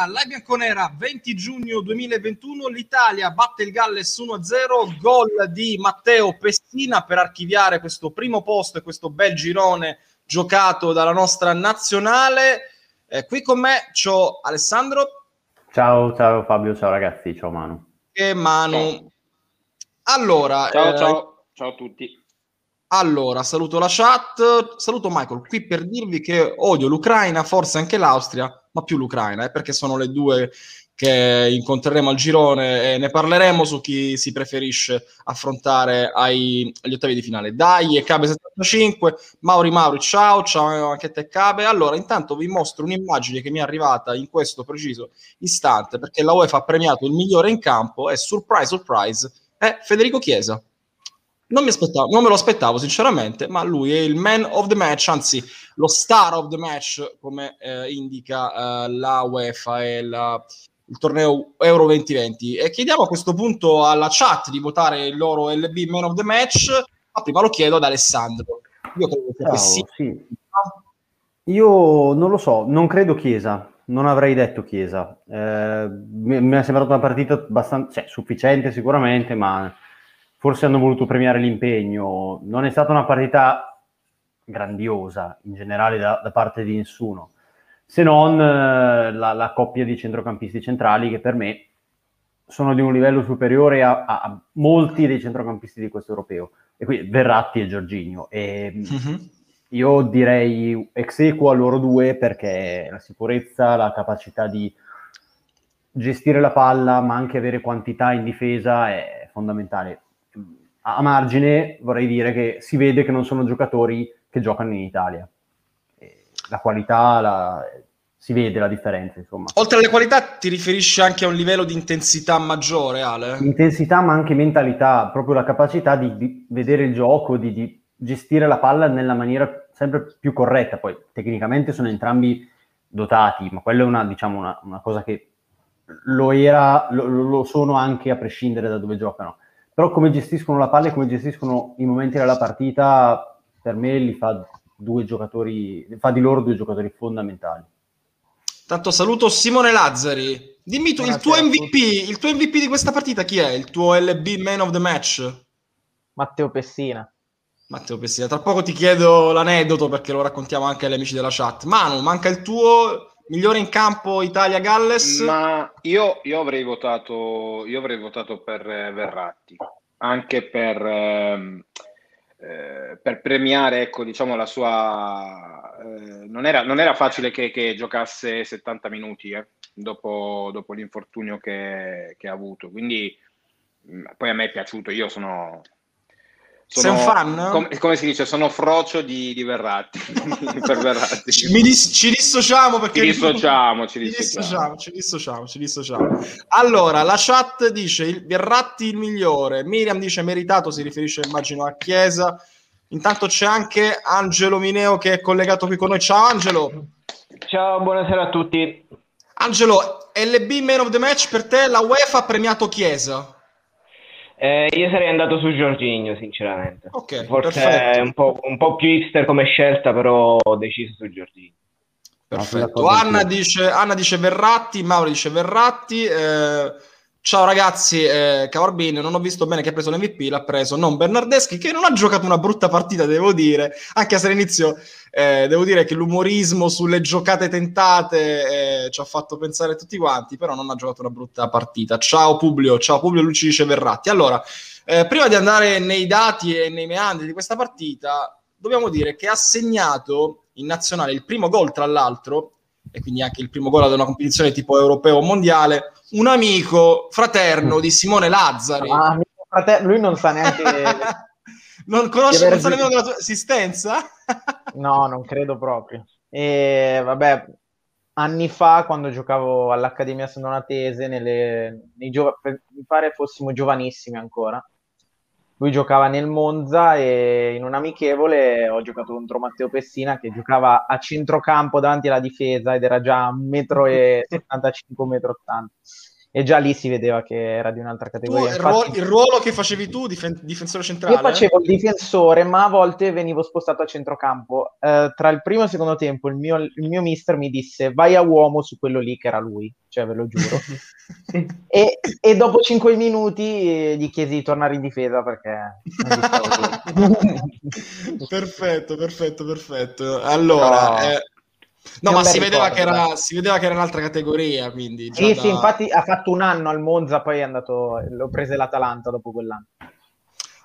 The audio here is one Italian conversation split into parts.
Buonasera, la Bianconera, 20 giugno 2021, l'Italia batte il Galles 1-0, gol di Matteo Pessina per archiviare questo primo posto e questo bel girone giocato dalla nostra nazionale. Eh, qui con me c'ho Alessandro. Ciao, ciao Fabio, ciao ragazzi, ciao Manu. E Manu. Allora, ciao, eh, ciao, ciao a tutti. Allora, saluto la chat, saluto Michael, qui per dirvi che odio l'Ucraina, forse anche l'Austria, ma più l'Ucraina, eh, perché sono le due che incontreremo al girone e ne parleremo su chi si preferisce affrontare ai, agli ottavi di finale. Dai e Cabe 75, Mauri Mauri, ciao, ciao anche a te Cabe. Allora, intanto vi mostro un'immagine che mi è arrivata in questo preciso istante, perché la UEFA ha premiato il migliore in campo e surprise, surprise, è Federico Chiesa. Non, mi non me lo aspettavo sinceramente, ma lui è il man of the match, anzi lo star of the match, come eh, indica eh, la UEFA e la, il torneo Euro 2020. E chiediamo a questo punto alla chat di votare il loro LB man of the match, ma prima lo chiedo ad Alessandro. Io credo che Ciao, sì. sì. Io non lo so, non credo Chiesa, non avrei detto Chiesa. Eh, mi, mi, è sembrata una partita abbastanza cioè, sufficiente sicuramente, ma forse hanno voluto premiare l'impegno. Non è stata una partita grandiosa in generale da, da parte di nessuno, se non eh, la, la, coppia di centrocampisti centrali che per me sono di un livello superiore a, a, a molti dei centrocampisti di questo europeo. E qui Verratti e Giorginio. E, mm-hmm. Io direi ex equo a loro due perché la sicurezza, la capacità di gestire la palla, ma anche avere quantità in difesa è fondamentale a margine vorrei dire che si vede che non sono giocatori che giocano in Italia. La qualità, la, si vede la differenza, insomma. Oltre alle qualità ti riferisci anche a un livello di intensità maggiore, Ale? Intensità, ma anche mentalità, proprio la capacità di, di vedere il gioco, di, di, gestire la palla nella maniera sempre più corretta. Poi tecnicamente sono entrambi dotati, ma quello è una, diciamo, una, una cosa che lo era, lo, lo sono anche a prescindere da dove giocano però come gestiscono la palla e come gestiscono i momenti della partita, per me li fa due giocatori, fa di loro due giocatori fondamentali. Tanto saluto Simone Lazzari. Dimmi tu, il tuo, MVP, il tuo MVP di questa partita chi è? Il tuo LB Man of the Match? Matteo Pessina. Matteo Pessina. Tra poco ti chiedo l'aneddoto perché lo raccontiamo anche agli amici della chat. Manu, manca il tuo Migliore in campo Italia-Galles? Ma io, io, avrei votato, io avrei votato per eh, Verratti, anche per, ehm, eh, per premiare, ecco, diciamo, la sua... Eh, non, era, non, era, facile che, che giocasse 70 minuti eh, dopo, dopo, l'infortunio che, che ha avuto, quindi mm, poi a me è piaciuto, io sono sono, Sei un fan? Com- come si dice? Sono frocio di, di Verratti. per Verratti. Ci, dis- ci, dissociamo perché... Ci dissociamo, ci dissociamo. Ci dissociamo, ci dissociamo, Allora, la chat dice il Verratti il migliore. Miriam dice meritato, si riferisce immagino a Chiesa. Intanto c'è anche Angelo Mineo che è collegato qui con noi. Ciao Angelo. Ciao, buonasera a tutti. Angelo, LB Man of the Match per te la UEFA ha premiato Chiesa. Eh, io sarei andato su Giorginio, sinceramente. Okay, Forse perfetto. è un po', un po', più hipster come scelta, però ho deciso su Giorginio. Perfetto. Anna dice, Anna dice Verratti, Mauro dice Verratti. Eh, ciao ragazzi, eh, Cavarbin, non ho visto bene che ha preso l'MVP, l'ha preso non Bernardeschi, che non ha giocato una brutta partita, devo dire, anche se all'inizio eh, devo dire che l'umorismo sulle giocate tentate eh, ci ha fatto pensare tutti quanti, però non ha giocato una brutta partita. Ciao Publio, ciao Publio, lui ci dice Verratti. Allora, eh, prima di andare nei dati e nei meandri di questa partita, dobbiamo dire che ha segnato in nazionale il primo gol, tra l'altro, e quindi anche il primo gol ad una competizione tipo europeo o mondiale, un amico fraterno di Simone Lazzari. Ah, frate- lui non sa neanche... non conosce, non sa nemmeno della tua esistenza? no, non credo proprio. E vabbè, anni fa, quando giocavo all'Accademia San Donatese, nelle, nei giova- mi pare fossimo giovanissimi ancora. Lui giocava nel Monza e in un amichevole ho giocato contro Matteo Pessina che giocava a centrocampo davanti alla difesa ed era già 1,75 m, 1,80 m. e già lì si vedeva che era di un'altra categoria. Tu, il, ruolo, il, ruolo, che facevi tu, difen- difensore centrale? Io facevo il difensore, ma a volte venivo spostato a centrocampo. Eh, tra il primo e il secondo tempo il mio, il mio, mister mi disse vai a uomo su quello lì che era lui, cioè ve lo giuro. e, e, dopo cinque minuti eh, gli chiesi di tornare in difesa perché... perfetto, perfetto, perfetto. Allora... No. Eh No, ma si vedeva, era, si vedeva, che era, un'altra categoria, quindi... Sì, da... sì, infatti ha fatto un anno al Monza, poi è andato... L'ho prese l'Atalanta dopo quell'anno.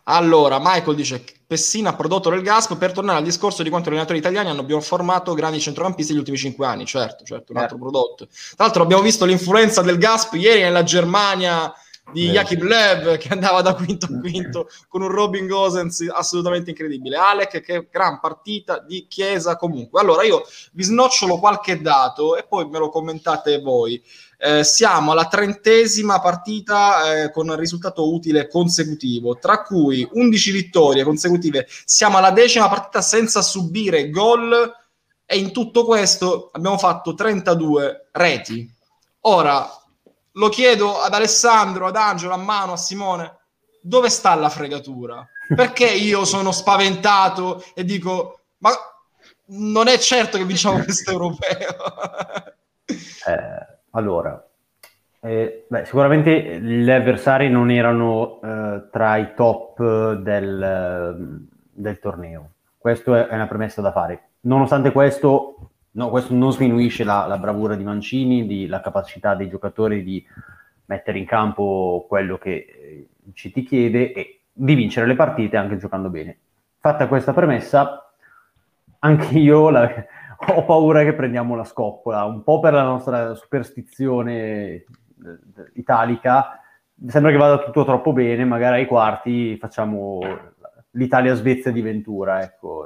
Allora, Michael dice Pessina ha prodotto del gas per tornare al discorso di quanto gli allenatori italiani hanno formato grandi centrocampisti negli ultimi cinque anni. Certo, certo, un altro eh. prodotto. Tra l'altro abbiamo visto l'influenza del gas ieri nella Germania di Jakib Lev che andava da quinto a quinto con un Robin Gosens assolutamente incredibile. Alec, che gran partita di Chiesa comunque. Allora io vi snocciolo qualche dato e poi me lo commentate voi. Eh, siamo alla trentesima partita eh, con risultato utile consecutivo, tra cui 11 vittorie consecutive. Siamo alla decima partita senza subire gol e in tutto questo abbiamo fatto 32 reti. Ora, lo chiedo ad Alessandro, ad Angelo, a Mano, a Simone, dove sta la fregatura? Perché io sono spaventato e dico, ma non è certo che vinciamo questo europeo? eh, allora, eh, beh, sicuramente gli avversari non erano eh, tra i top del, del torneo. Questa è una premessa da fare. Nonostante questo, No, questo non sminuisce la, la bravura di Mancini, di, la capacità dei giocatori di mettere in campo quello che eh, ci ti chiede e di vincere le partite anche giocando bene. Fatta questa premessa, anche io la, ho paura che prendiamo la scoppola, un po' per la nostra superstizione eh, italica. Sembra che vada tutto troppo bene, magari ai quarti facciamo l'Italia-Svezia di Ventura, ecco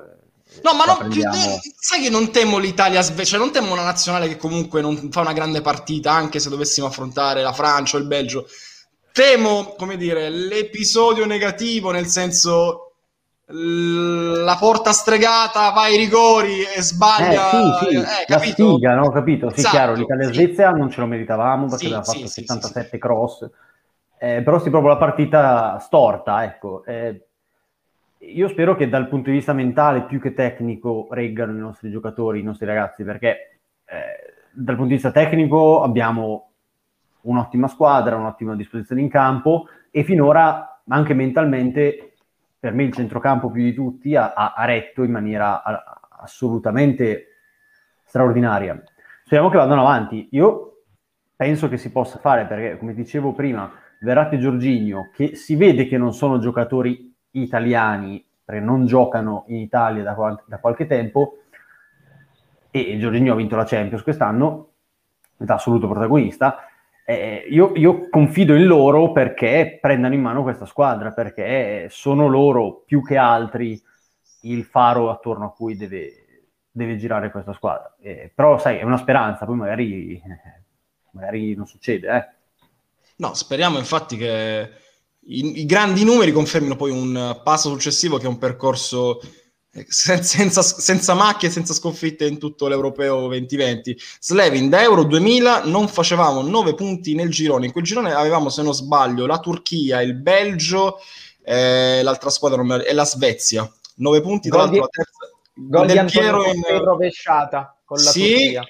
No, ma non, più, sai che non temo l'Italia, cioè non temo una nazionale che comunque non fa una grande partita, anche se dovessimo affrontare la Francia o il Belgio. Temo, come dire, l'episodio negativo, nel senso la porta stregata, va ai rigori e sbaglia. Eh, sì, sì, eh, la sfiga, no? Capito? Sì, esatto, chiaro, l'Italia-Svezia non ce lo meritavamo perché sì, aveva fatto sì, 77 cross, eh, però sì, proprio la partita storta, ecco. Eh, io spero che dal punto di vista mentale più che tecnico reggano i nostri giocatori, i nostri ragazzi, perché eh, dal punto di vista tecnico abbiamo un'ottima squadra, un'ottima disposizione in campo e finora anche mentalmente per me il centrocampo più di tutti ha, ha retto in maniera a, assolutamente straordinaria. Speriamo che vadano avanti. Io penso che si possa fare perché, come dicevo prima, Verratti e Giorginio, che si vede che non sono giocatori italiani, perché non giocano in Italia da, da qualche tempo, e Giorginio ha vinto la Champions quest'anno, da assoluto protagonista, eh, io, io, confido in loro perché prendano in mano questa squadra, perché sono loro più che altri il faro attorno a cui deve, deve girare questa squadra. Eh, però sai, è una speranza, poi magari, magari non succede. Eh. No, speriamo infatti che i, i, grandi numeri confermino poi un passo successivo che è un percorso eh, senza, senza macchie, senza sconfitte in tutto l'Europeo 2020. Slevin, da Euro 2000 non facevamo 9 punti nel girone. In quel girone avevamo, se non sbaglio, la Turchia, il Belgio, eh, l'altra squadra non e la Svezia. 9 punti, tra l'altro la terza. Gol di Antonio in... rovesciata con la sì, Turchia.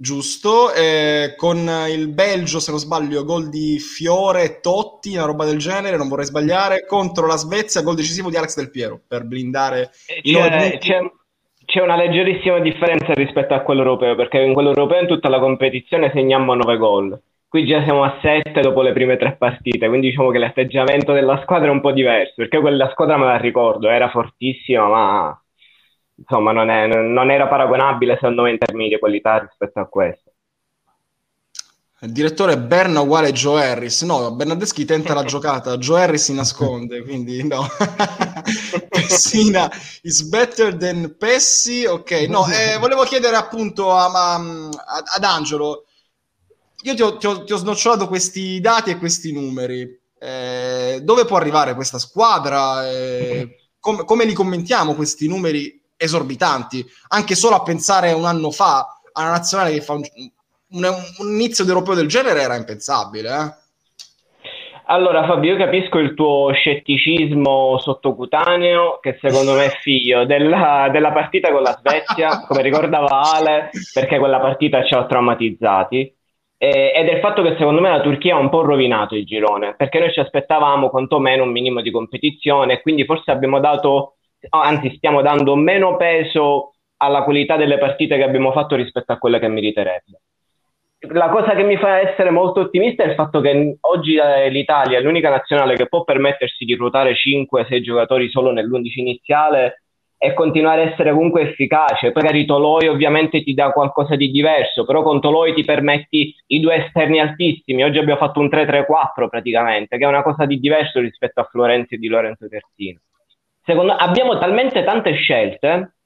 Giusto, eh, con il Belgio, se non sbaglio, gol di Fiore Totti, una roba del genere, non vorrei sbagliare, contro la Svezia, gol decisivo di Alex Del Piero per blindare i c'è, c'è, c'è, una leggerissima differenza rispetto a quello europeo, perché in quello europeo in tutta la competizione segniamo 9 gol. Qui già siamo a 7 dopo le prime tre partite, quindi diciamo che l'atteggiamento della squadra è un po' diverso, perché quella squadra me la ricordo, era fortissima, ma insomma non, è, non era paragonabile secondo me in termini di qualità rispetto a questo. Il direttore Berna uguale Joe Harris. No, Bernardeschi tenta la giocata, Joe Harris si nasconde, quindi no. Pessina is better than Pessi. Ok, no, eh, volevo chiedere appunto a, a, ad Angelo. Io ti ho, ti, ho, ti ho, snocciolato questi dati e questi numeri. Eh, dove può arrivare questa squadra? Eh, com- come li commentiamo questi numeri esorbitanti, anche solo a pensare un anno fa a una nazionale che fa un, un, un inizio d'europeo del genere era impensabile. Eh? Allora Fabio, io capisco il tuo scetticismo sottocutaneo, che secondo me è figlio della, della partita con la Svezia, come ricordava Ale, perché quella partita ci ha traumatizzati, eh, e del fatto che secondo me la Turchia ha un po' rovinato il girone, perché noi ci aspettavamo quantomeno un minimo di competizione, e quindi forse abbiamo dato, anzi stiamo dando meno peso alla qualità delle partite che abbiamo fatto rispetto a quelle che meriterebbe la cosa che mi fa essere molto ottimista è il fatto che oggi eh, l'Italia è l'unica nazionale che può permettersi di ruotare 5-6 giocatori solo nell'11 iniziale e continuare a essere comunque efficace. Poi magari Toloi ovviamente ti dà qualcosa di diverso, però con Toloi ti permetti i due esterni altissimi. Oggi abbiamo fatto un 3-3-4 praticamente, che è una cosa di diverso rispetto a Florenzi e di Lorenzo Terzino. Secondo, abbiamo talmente tante scelte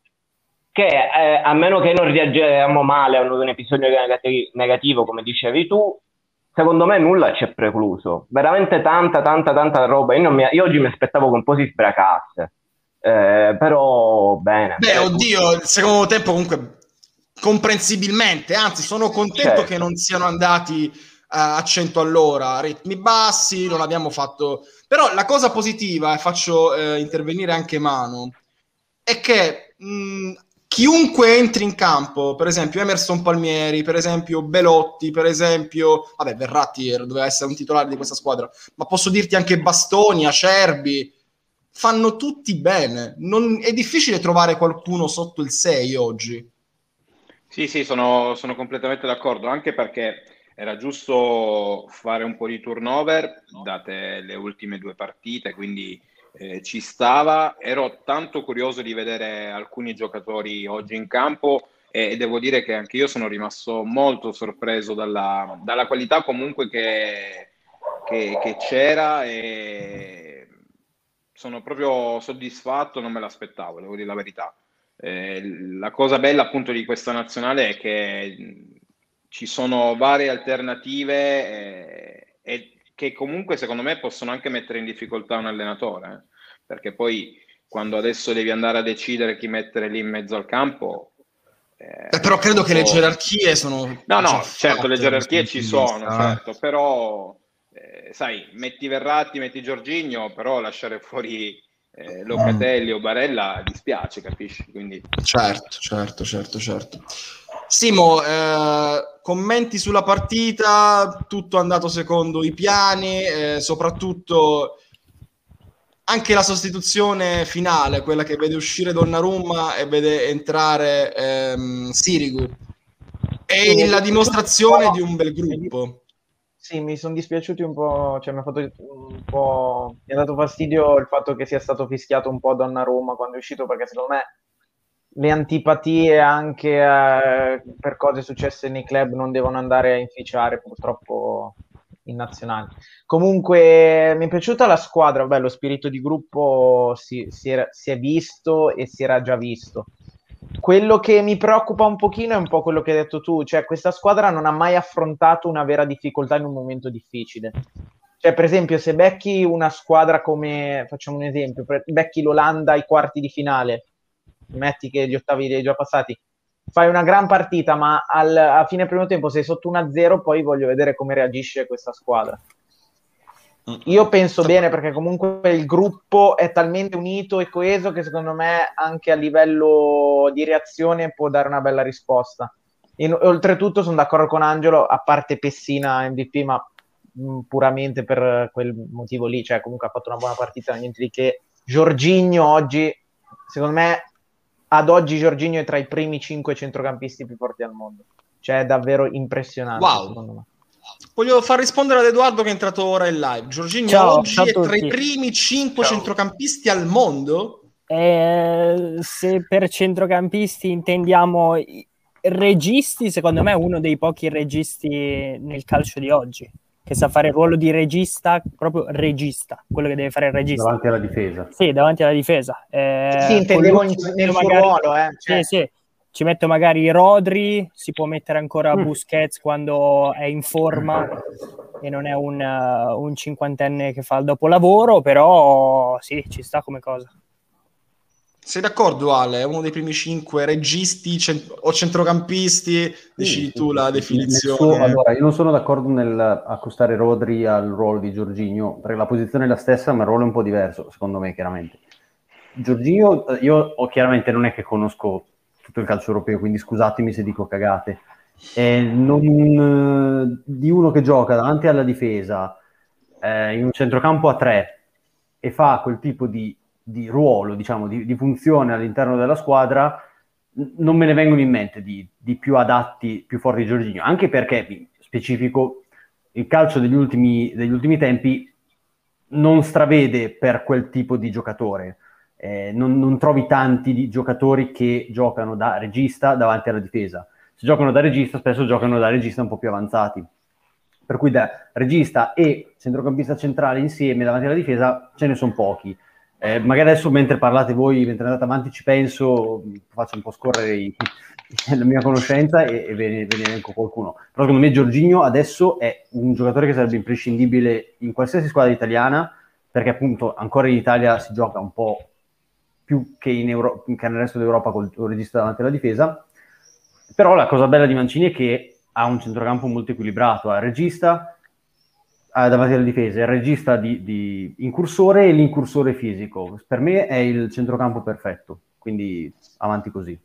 che eh, a meno che non reagiamo male a un episodio negati- negativo, come dicevi tu, secondo me nulla ci è precluso. Veramente tanta, tanta, tanta roba. Io, mi, io oggi mi aspettavo che un po' si sbracasse, eh, però bene. Beh, oddio, il secondo tempo comunque comprensibilmente, anzi sono contento certo. che non siano andati uh, a 100 all'ora, ritmi bassi, non abbiamo fatto... Però la cosa positiva, e faccio uh, intervenire anche Manu, è che mh, chiunque entri in campo, per esempio Emerson Palmieri, per esempio Belotti, per esempio, vabbè, Verratti doveva essere un titolare di questa squadra, ma posso dirti anche Bastoni, Acerbi, fanno tutti bene. Non, è difficile trovare qualcuno sotto il 6 oggi. Sì, sì, sono, sono completamente d'accordo, anche perché era giusto fare un po' di turnover, date le ultime due partite, quindi eh, ci stava. Ero tanto curioso di vedere alcuni giocatori oggi in campo e, devo dire che anche io sono rimasto molto sorpreso dalla, dalla qualità comunque che, che, che, c'era e sono proprio soddisfatto, non me l'aspettavo, devo dire la verità. Eh, la cosa bella appunto di questa nazionale è che ci sono varie alternative eh, e che comunque secondo me possono anche mettere in difficoltà un allenatore, eh? perché poi quando adesso devi andare a decidere chi mettere lì in mezzo al campo... Eh, eh però credo che le gerarchie sono... No, no, certo, le gerarchie ci sono, certo, però eh, sai, metti Verratti, metti Giorgigno, però lasciare fuori eh, Locatelli mm. o Barella dispiace, capisci? Quindi... Certo, certo, certo, certo. Simo, eh, commenti sulla partita, tutto è andato secondo i piani, eh, soprattutto anche la sostituzione finale, quella che vede uscire Donnarumma e vede entrare ehm, Sirigu, è la dimostrazione di un bel gruppo. Sì, mi sono dispiaciuti un po', cioè mi ha fatto un po', mi ha dato fastidio il fatto che sia stato fischiato un po' Donnarumma quando è uscito, perché secondo me le antipatie anche eh, per cose successe nei club non devono andare a inficiare purtroppo in nazionale. Comunque mi è piaciuta la squadra, Beh, lo spirito di gruppo si, si, era, si, è visto e si era già visto. Quello che mi preoccupa un pochino è un po' quello che hai detto tu, cioè questa squadra non ha mai affrontato una vera difficoltà in un momento difficile. Cioè, per esempio, se becchi una squadra come, facciamo un esempio, becchi l'Olanda ai quarti di finale, metti che gli ottavi li hai già passati, fai una gran partita, ma al, a fine primo tempo sei sotto 1-0, poi voglio vedere come reagisce questa squadra. Io penso bene perché comunque il gruppo è talmente unito e coeso che secondo me anche a livello di reazione può dare una bella risposta. E, oltretutto sono d'accordo con Angelo, a parte Pessina MVP, ma mh, puramente per quel motivo lì, cioè comunque ha fatto una buona partita, niente di che. Giorginio oggi, secondo me, ad oggi Giorginio è tra i primi cinque centrocampisti più forti al mondo. Cioè, è davvero impressionante, wow. secondo me. Voglio far rispondere ad Edoardo che è entrato ora in live. Giorginio ciao, oggi ciao è tra i primi cinque centrocampisti al mondo? Eh, se per centrocampisti intendiamo registi, secondo me è uno dei pochi registi nel calcio di oggi che sa fare il ruolo di regista, proprio regista, quello che deve fare il regista. Davanti alla difesa. Sì, davanti alla difesa. Eh, sì, intendevo nel suo magari, ruolo, eh. Cioè. Sì, sì. Ci metto magari Rodri, si può mettere ancora mm. Busquets quando è in forma e non è un, uh, un cinquantenne che fa il dopolavoro, però sì, ci sta come cosa. Sei d'accordo, Ale? È uno dei primi cinque registi cent- o centrocampisti? Decidi Sì, tu sì, la sì. definizione. Suo- allora, io non sono d'accordo nel accostare Rodri al ruolo di Giorginio, perché la posizione è la stessa, ma il ruolo è un po' diverso, secondo me, chiaramente. Giorginio, eh, io chiaramente non è che conosco tutto il calcio europeo, quindi scusatemi se dico cagate. Eh, non, eh, di uno che gioca davanti alla difesa eh, in un centrocampo a tre e fa quel tipo di, di ruolo, diciamo, di, di funzione all'interno della squadra, non me ne vengono in mente di, di più adatti, più forti di Giorginio, anche perché, specifico, il calcio degli ultimi, degli ultimi tempi non stravede per quel tipo di giocatore. Eh, non, non trovi tanti di giocatori che giocano da regista davanti alla difesa. Se giocano da regista, spesso giocano da regista un po' più avanzati. Per cui da regista e centrocampista centrale insieme davanti alla difesa ce ne sono pochi. Eh, magari adesso mentre parlate voi, mentre andate avanti, ci penso, faccio un po' scorrere i- la mia conoscenza e, e ve, ne, ve ne elenco qualcuno. Però secondo me Giorginio adesso è un giocatore che sarebbe imprescindibile in qualsiasi squadra italiana, perché appunto ancora in Italia si gioca un po' più che, Euro- che nel resto d'Europa col col regista davanti alla difesa. Però la cosa bella di Mancini è che ha un centrocampo molto equilibrato, ha il regista ha davanti alla difesa, il regista di, di incursore e l'incursore fisico. Per me è il centrocampo perfetto, quindi avanti così.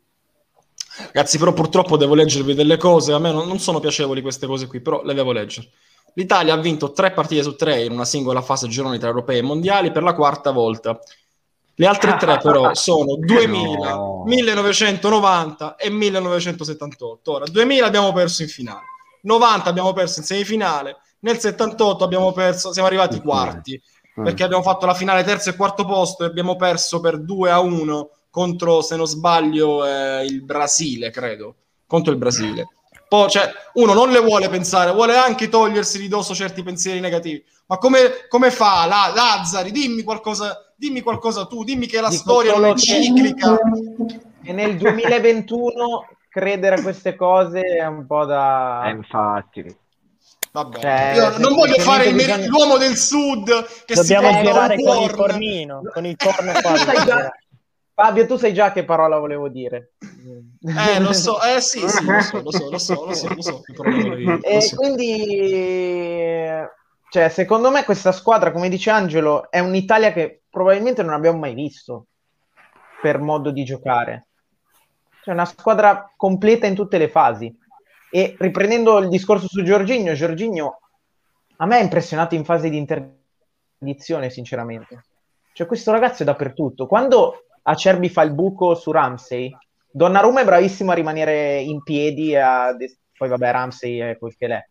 Ragazzi, però purtroppo devo leggervi delle cose, a me non, non sono piacevoli queste cose qui, però le devo leggere. L'Italia ha vinto tre partite su tre in una singola fase gironi tra europei e mondiali per la quarta volta. Le altre tre però sono 2000, No. 1990 e 1978. Ora, 2000 abbiamo perso in finale, 90 abbiamo perso in semifinale, nel 78 abbiamo perso, siamo arrivati quarti, Mm. perché abbiamo fatto la finale terzo e quarto posto e abbiamo perso per 2 a 1 contro, se non sbaglio, eh, il Brasile, credo, contro il Brasile. Poi, cioè, uno non le vuole pensare, vuole anche togliersi di dosso certi pensieri negativi. Ma come, come fa la, Lazzari? Dimmi qualcosa, dimmi qualcosa tu, dimmi che la Dico storia non è ciclica. E nel 2021 credere a queste cose è un po' da... Eh, infatti. Vabbè, Cioè, io non voglio fare il mer- bisogna- l'uomo del sud che Dobbiamo si girare con il corno. cornino, con il corno già- Fabio, tu sai già che parola volevo dire. Eh, lo so, eh sì, sì, lo so, lo so, lo so, lo so, lo so, lo E so. quindi, cioè, secondo me questa squadra, come dice Angelo, è un'Italia che probabilmente non abbiamo mai visto per modo di giocare. Cioè, una squadra completa in tutte le fasi. E riprendendo il discorso su Giorginio, Giorginio a me ha impressionato in fase di interdizione, sinceramente. Cioè, questo ragazzo è dappertutto. Quando Acerbi fa il buco su Ramsey, Donnarumma è bravissimo a rimanere in piedi, a poi vabbè, Ramsey è quel che l'è.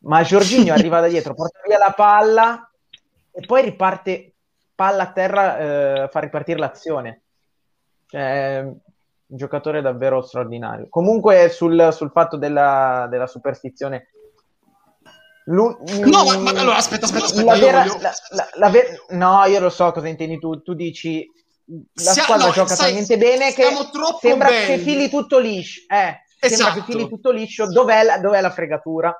Ma Giorginio arriva da dietro, porta via la palla e poi riparte palla a terra, eh, fa ripartire l'azione. Cioè, giocatore davvero straordinario. Comunque sul, sul fatto della, della superstizione. l'un- No, ma, ma allora aspetta, aspetta, aspetta. la vera- voglio- la- la- la ver- no, io lo so cosa intendi tu. Tu dici la Sia- squadra no, gioca sai, talmente bene che sembra belli. che fili tutto liscio. Eh, sembra che Esatto. fili tutto liscio. Dov'è la, dov'è la fregatura?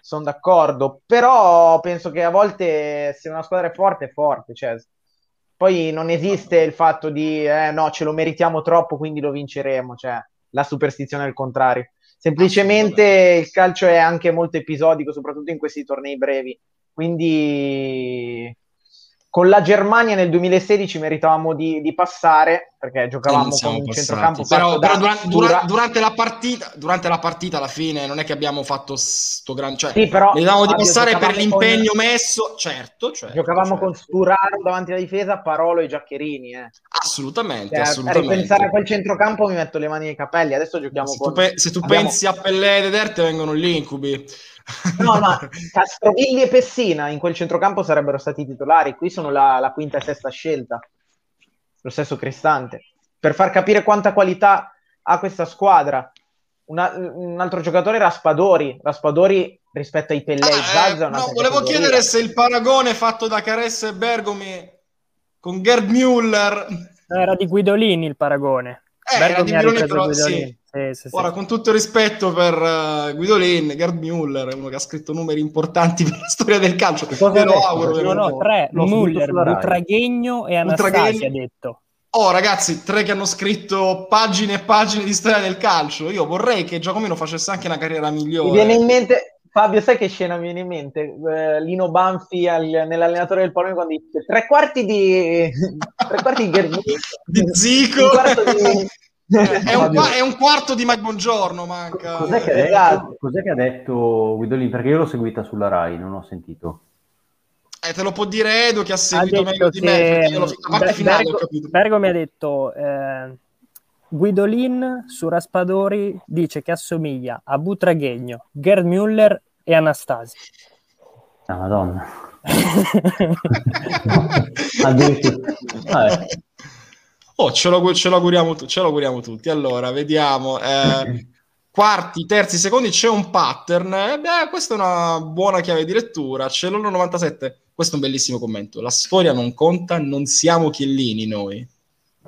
Sono d'accordo, però penso che a volte se una squadra è forte, è forte. Cioè, poi non esiste il fatto di eh, no, ce lo meritiamo troppo, quindi lo vinceremo. Cioè, la superstizione è il contrario. Semplicemente il calcio è anche molto episodico, soprattutto in questi tornei brevi. Quindi con la Germania nel 2016 meritavamo di, di passare perché Eh, giocavamo siamo con un centrocampo però, però da dura- durante, la partita, durante la partita alla fine non è che abbiamo fatto sto gran cioè Sì, però, meritavamo di passare per giocavamo con- l'impegno messo certo, certo giocavamo certo. con Sturaro davanti alla difesa, Parolo e Giaccherini. Eh. assolutamente, Cioè, assolutamente. ripensare a quel centrocampo mi metto le mani nei capelli. Adesso giochiamo se tu, con. pe- se tu abbiamo- pensi a Pellè ed Eder, vengono gli incubi. No, ma Castrovilli e Pessina in quel centrocampo sarebbero stati titolari. Qui sono la, la quinta e sesta scelta. Lo stesso Cristante. Per far capire quanta qualità ha questa squadra. Una- un altro giocatore Raspadori. Raspadori rispetto ai Pellè e Ah, eh, Zazza. è no, volevo categoria. chiedere se il paragone fatto da Caressa e Bergomi con Gerd Müller Era di Guidolini il paragone. Eh, era Bergomi di ripreso però, Guidolini. Sì, sì, sì. Ora, con tutto il rispetto per uh, Guidolin, Gerd Müller è uno che ha scritto numeri importanti per la storia del calcio. Cosa Ve lo auguro. No, no, tre, Müller. Butraghegno e Anastasia ha detto. Oh ragazzi, tre che hanno scritto pagine e pagine di storia del calcio. Io vorrei che Giacomino facesse anche una carriera migliore. Mi viene in mente, Fabio, sai che scena mi viene in mente? Eh, Lino Banfi al, nell'allenatore del Polonia quando dice tre quarti di tre quarti di Ghermini, di Zico. di... è, un, è, un, quarto di Mike Buongiorno, manca. Cos'è che, ha detto, esatto. cos'è che ha detto Guidolin? Perché io l'ho seguita sulla Rai, non ho sentito. Eh, te lo può dire Edo che ha seguito ha meglio di me, perché io l'ho Ber- finale, Bergo, Bergo mi ha detto eh, Guidolin su Raspadori dice che assomiglia a Butraghegno, Gerd Müller e Anastasi. Ah, madonna. Addirittura. Oh, ce lo, ce, lo auguriamo, ce lo auguriamo tutti. Allora, vediamo. Eh, quarti, terzi, secondi c'è un pattern. Eh, beh, questa è una buona chiave di lettura. C'è l'1,97 questo è un bellissimo commento. La storia non conta, non siamo Chiellini noi.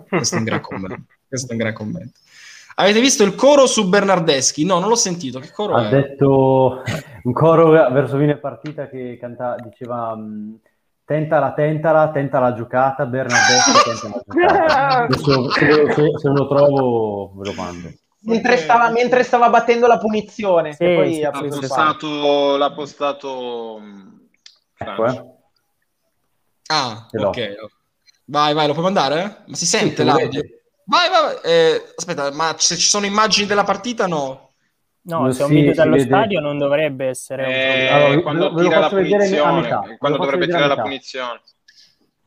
Questo è un gran commento. Questo è un gran commento. Avete visto il coro su Bernardeschi? No, non l'ho sentito. Che coro ha è? detto un coro verso fine partita che canta, diceva um, tentala, tentala, tenta la giocata, Bernardeschi tenta la giocata. Se, se, se, lo trovo ve lo mando. Mentre stava, mentre stava battendo la punizione. Sì, poi sì, ha postato, l'ha postato... Ecco, eh. Ah, ok. Vai, vai, lo puoi mandare? Ma si sente sì, l'audio? Vai, vai, eh, aspetta, ma se ci sono immagini della partita, no? No, se è un video dallo stadio non dovrebbe essere eh, allora, quando ve, tira la punizione, quando dovrebbe tirare la punizione.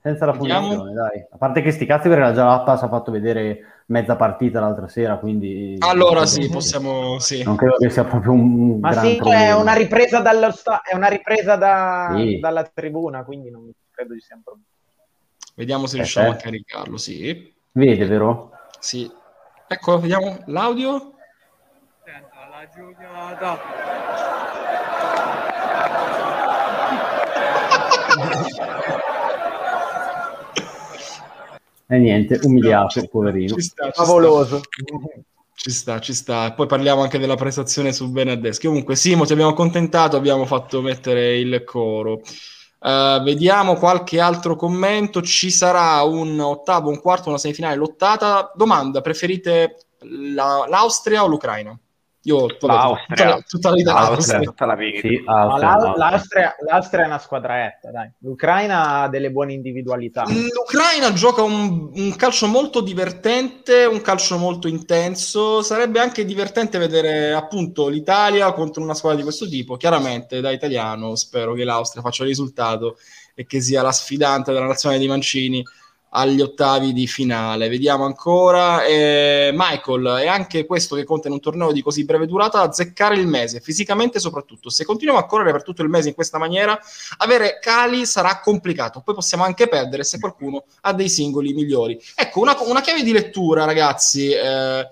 Senza la Vediamo. punizione, dai. A parte che sti cazzi perché la Jalappas ha fatto vedere mezza partita l'altra sera, quindi... Allora sì, possiamo... Sì. Non credo che sia proprio un Ma sì, problema. è una ripresa, dallo sta- è una ripresa da... sì. dalla tribuna, quindi non credo ci sia un problema. Vediamo se eh, riusciamo eh. a caricarlo, sì. Vede, vero? Sì. Ecco, vediamo l'audio. Senta, la giocata. E niente, umiliato, no, poverino. Ci sta, ci Favoloso. Ci sta, ci sta. Poi parliamo anche della prestazione su Benedeschi. Comunque, Simo, ti abbiamo accontentato, abbiamo fatto mettere il coro. Uh, vediamo qualche altro commento. Ci sarà un ottavo, un quarto, una semifinale lottata. Domanda: preferite la, l'Austria o l'Ucraina? Io l'Austria. Tutta, tutta, la, l'Austria, tutta la vita. Sì, Austria, la, l'Austria, l'Austria, è una squadraetta, dai. L'Ucraina ha delle buone individualità. L'Ucraina gioca un, un, calcio molto divertente, un calcio molto intenso. Sarebbe anche divertente vedere appunto l'Italia contro una squadra di questo tipo. Chiaramente, da italiano, spero che l'Austria faccia il risultato e che sia la sfidante della nazionale di Mancini agli ottavi di finale. Vediamo ancora. Eh, Michael, è anche questo che conta in un torneo di così breve durata, azzeccare il mese, fisicamente soprattutto. Se continuiamo a correre per tutto il mese in questa maniera, avere cali sarà complicato. Poi possiamo anche perdere se qualcuno ha dei singoli migliori. Ecco, una, una chiave di lettura, ragazzi, eh,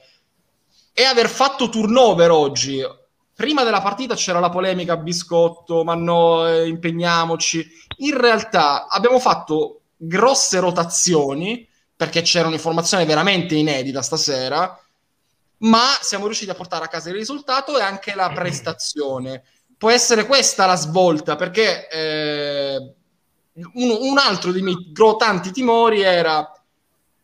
è aver fatto turnover oggi. Prima della partita c'era la polemica biscotto, ma no, eh, impegniamoci. In realtà abbiamo fatto grosse rotazioni, perché c'era un'informazione veramente inedita stasera, ma siamo riusciti a portare a casa il risultato e anche la prestazione. Può essere questa la svolta, perché eh, un, un, altro dei miei tanti timori era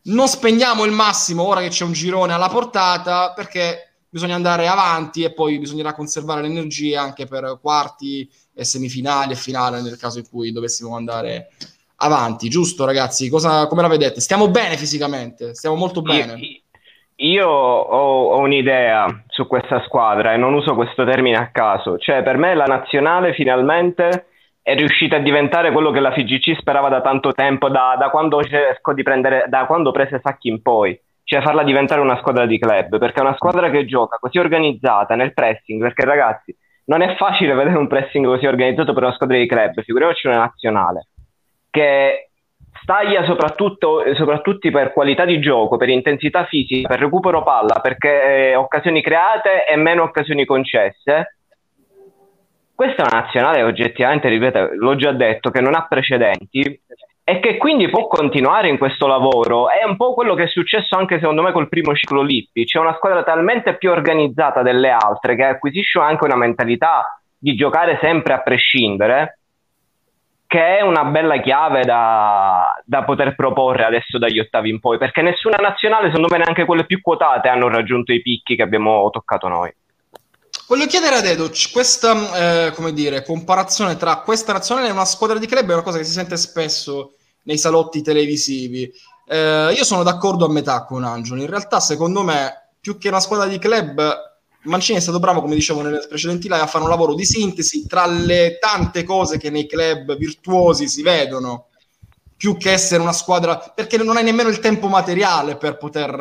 non spegniamo il massimo ora che c'è un girone alla portata, perché bisogna andare avanti e poi bisognerà conservare l'energia anche per quarti e semifinali e finale nel caso in cui dovessimo andare avanti, giusto ragazzi? Cosa, come la vedete? Stiamo bene fisicamente, stiamo molto bene. Io, io ho, ho, un'idea su questa squadra e non uso questo termine a caso, cioè per me la nazionale finalmente è riuscita a diventare quello che la FIGC sperava da tanto tempo, da, da quando cerco di prendere, da quando prese Sacchi in poi, cioè farla diventare una squadra di club, perché è una squadra che gioca così organizzata nel pressing, perché ragazzi non è facile vedere un pressing così organizzato per una squadra di club, figuriamoci una nazionale che staglia soprattutto, soprattutto per qualità di gioco, per intensità fisica, per recupero palla, perché eh, occasioni create e meno occasioni concesse. Questa è una nazionale oggettivamente, ripeto, l'ho già detto, che non ha precedenti e che quindi può continuare in questo lavoro. È un po' quello che è successo anche secondo me col primo ciclo Lippi. C'è una squadra talmente più organizzata delle altre che acquisisce anche una mentalità di giocare sempre a prescindere che è una bella chiave da, da, poter proporre adesso dagli ottavi in poi, perché nessuna nazionale, secondo me neanche quelle più quotate, hanno raggiunto i picchi che abbiamo toccato noi. Voglio chiedere a Dedoc, questa eh, dire, comparazione tra questa nazionale e una squadra di club è una cosa che si sente spesso nei salotti televisivi. Eh, io sono d'accordo a metà con Angelo, in realtà secondo me più che una squadra di club Mancini è stato bravo, come dicevo nelle precedenti live, a fare un lavoro di sintesi tra le tante cose che nei club virtuosi si vedono, più che essere una squadra, perché non hai nemmeno il tempo materiale per poter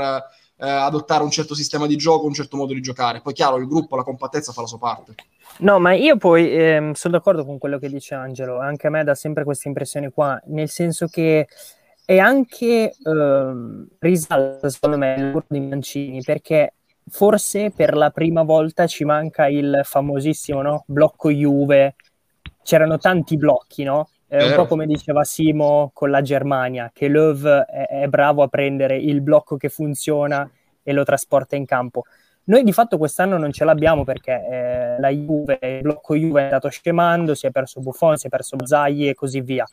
eh, adottare un certo sistema di gioco, un certo modo di giocare. Poi chiaro, il gruppo, la compattezza fa la sua parte. No, ma io poi eh, sono d'accordo con quello che dice Angelo, anche a me dà sempre questa impressione qua, nel senso che è anche eh, risalta, secondo me, il lavoro di Mancini, perché forse per la prima volta ci manca il famosissimo no? blocco Juve. C'erano tanti blocchi, no? È un po' come diceva Simo con la Germania, che Löw è, è, bravo a prendere il blocco che funziona e lo trasporta in campo. Noi di fatto quest'anno non ce l'abbiamo perché eh, la Juve, il blocco Juve è andato scemando, si è perso Buffon, si è perso Zaghi e così via.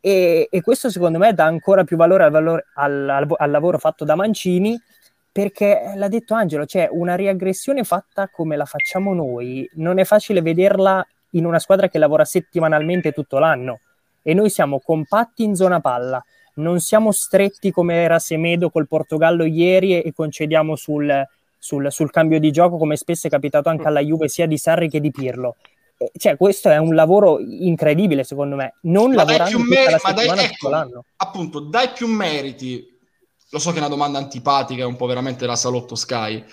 E, e, questo secondo me dà ancora più valore al, valore, al, al, al lavoro fatto da Mancini perché eh, l'ha detto Angelo, cioè una riaggressione fatta come la facciamo noi, non è facile vederla in una squadra che lavora settimanalmente tutto l'anno. E noi siamo compatti in zona palla, non siamo stretti come era Semedo col Portogallo ieri e concediamo sul, sul, sul cambio di gioco come spesso è capitato anche alla Juve sia di Sarri che di Pirlo. Cioè, questo è un lavoro incredibile secondo me, non ma lavorando dai più mer- ma dai, ecco, appunto, dai più meriti lo so che è una domanda antipatica, è un po' veramente la salotto Sky,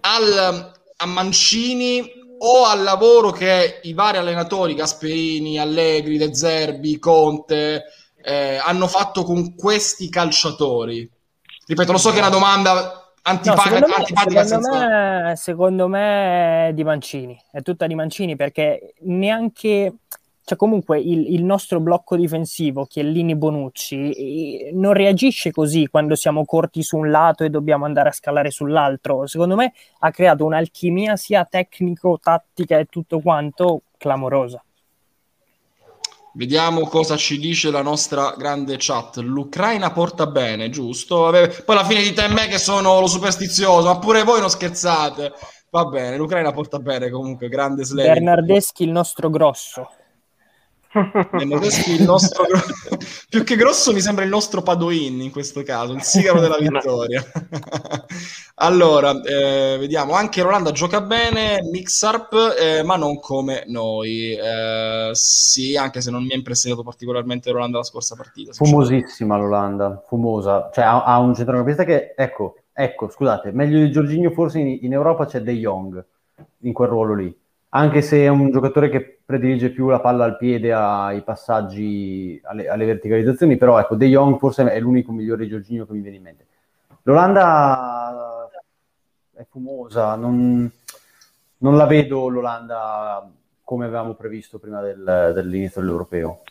al, a Mancini o al lavoro che i vari allenatori, Gasperini, Allegri, De Zerbi, Conte, eh, hanno fatto con questi calciatori? Ripeto, lo so che è una domanda antipatica. No, secondo, me, secondo, me, secondo me è di Mancini, è tutta di Mancini perché neanche cioè comunque il, il, nostro blocco difensivo, Chiellini Bonucci, non reagisce così quando siamo corti su un lato e dobbiamo andare a scalare sull'altro. Secondo me ha creato un'alchimia sia tecnico, tattica e tutto quanto clamorosa. Vediamo cosa ci dice la nostra grande chat. L'Ucraina porta bene, giusto? Poi alla fine dite a me che sono lo superstizioso, ma pure voi non scherzate. Va bene, l'Ucraina porta bene comunque, grande slam. Bernardeschi il nostro grosso nostro più che grosso mi sembra il nostro Padoin in questo caso, il sigaro della vittoria. allora, eh, vediamo, anche Rolanda gioca bene, Mixarp, eh, ma non come noi. Eh, sì, anche se non mi ha impressionato particolarmente Rolanda la scorsa partita. Fumosissima l'Olanda, fumosa. Cioè ha, ha un centrocampista che, ecco, ecco, scusate, meglio di Giorginio forse in, in Europa c'è De Jong in quel ruolo lì anche se è un giocatore che predilige più la palla al piede ai passaggi, alle, alle verticalizzazioni, però ecco, De Jong forse è l'unico migliore Giorginio che mi viene in mente. L'Olanda è fumosa, non, non la vedo l'Olanda come avevamo previsto prima del, dell'inizio dell'europeo.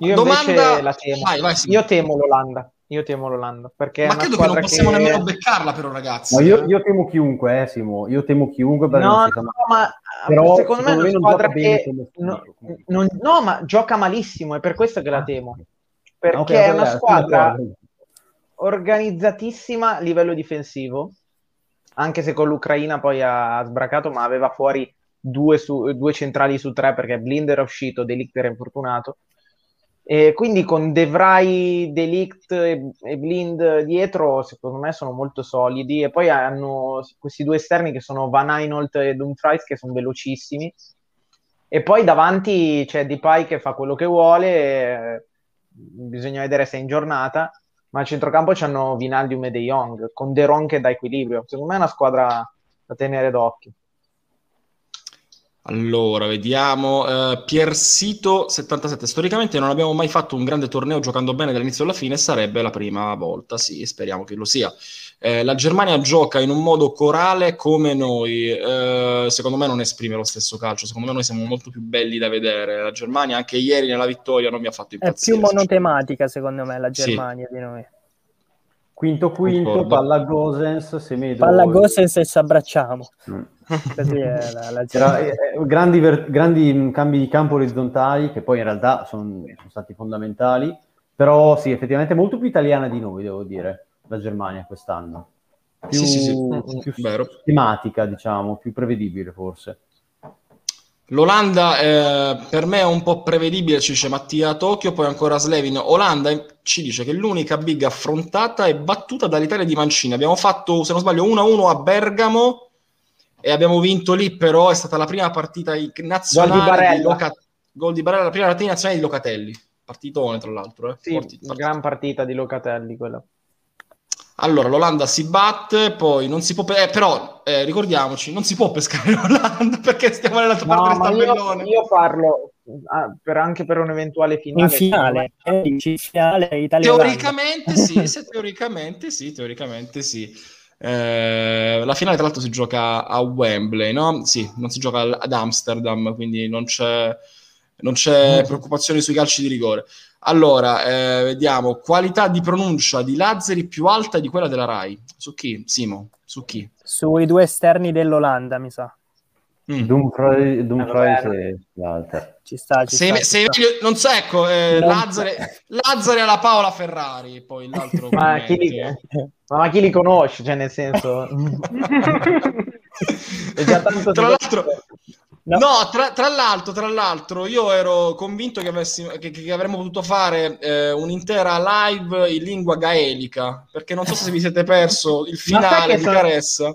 Io Domanda... la temo. Vai, vai, sì. Io temo l'Olanda. Io temo l'Olanda. Perché ma credo che non possiamo che... nemmeno beccarla, però, ragazzi. No, io, io, temo chiunque, eh, Simo. Io temo chiunque. No, no, no, ma però, secondo me è una squadra che. No, non, no, ma gioca malissimo, è per questo che la ah. temo. Perché okay, è una squadra organizzatissima a livello difensivo. Anche se con l'Ucraina poi ha sbracato, ma aveva fuori due, su, due centrali su tre perché Blinder è uscito, Delict era infortunato e quindi con De Vrij, Delict e, Blind dietro, secondo me sono molto solidi. E poi hanno questi due esterni che sono Van Einolt e Dumfries, che sono velocissimi. E poi davanti c'è Depay che fa quello che vuole. Bisogna vedere se è in giornata. Ma al centrocampo c'hanno Vinaldium e De Jong, con De Ron che dà equilibrio. Secondo me è una squadra da tenere d'occhio. Allora, vediamo. Uh, Piersito 77. Storicamente non abbiamo mai fatto un grande torneo giocando bene dall'inizio alla fine, sarebbe la prima volta, sì, speriamo che lo sia. Eh, la Germania gioca in un modo corale come noi, eh, secondo me non esprime lo stesso calcio, secondo me noi siamo molto più belli da vedere. La Germania anche ieri nella vittoria non mi ha fatto impazzire. È più monotematica secondo me la Germania sì. di noi. Quinto quinto, Concordo. palla Gosens, Semedo... Palla Gossens e ci abbracciamo. Mm. Così è la, la gente. eh, eh, grandi, ver- grandi mh, cambi di campo orizzontali che poi in realtà son- sono stati fondamentali, però sì, effettivamente molto più italiana di noi, devo dire, la Germania quest'anno. Più, Sì, sì, sì. più Vero. tematica, diciamo, più prevedibile forse. L'Olanda eh, per me è un po' prevedibile, ci dice Mattia Tokyo, poi ancora Slevin. Olanda ci dice che l'unica big affrontata è battuta dall'Italia di Mancini. Abbiamo fatto, se non sbaglio, 1-1 a Bergamo e abbiamo vinto lì, però è stata la prima partita nazionale Gol di Barella. Loca- gol di Barella, la prima partita nazionale di Locatelli. Partitone, tra l'altro. Eh. Sì, Forti- gran partita di Locatelli quella. Allora, l'Olanda si batte, poi non si può... pe- eh, però, eh, ricordiamoci, non si può pescare l'Olanda perché stiamo nell'altra No, parte del io, tabellone. io parlo ah, per- anche per un eventuale finale. In finale, eh, finale Italia Teoricamente sì, se teoricamente sì, teoricamente sì. Eh, la finale tra l'altro si gioca a Wembley, no? Sì, non si gioca ad Amsterdam, quindi non c'è, non c'è preoccupazione sui calci di rigore. Allora, eh, vediamo, qualità di pronuncia di Lazzari più alta di quella della RAI. Su chi? Simo, su chi? sui due esterni dell'Olanda, mi sa. Mm. Dumfries, vabbè. e l'altra. Ci sta, ci Se, sta, se ci sta. non so, ecco, eh, Lazzari alla Paola Ferrari, poi l'altro Ma chi, li, ma chi li conosce? Cioè, nel senso... È già tanto tra l'altro, No. no, tra, tra l'altro, tra l'altro, io ero convinto che, avessimo, che, che avremmo potuto fare eh, un'intera live in lingua gaelica, perché non so se vi siete perso il finale di sono- Caressa.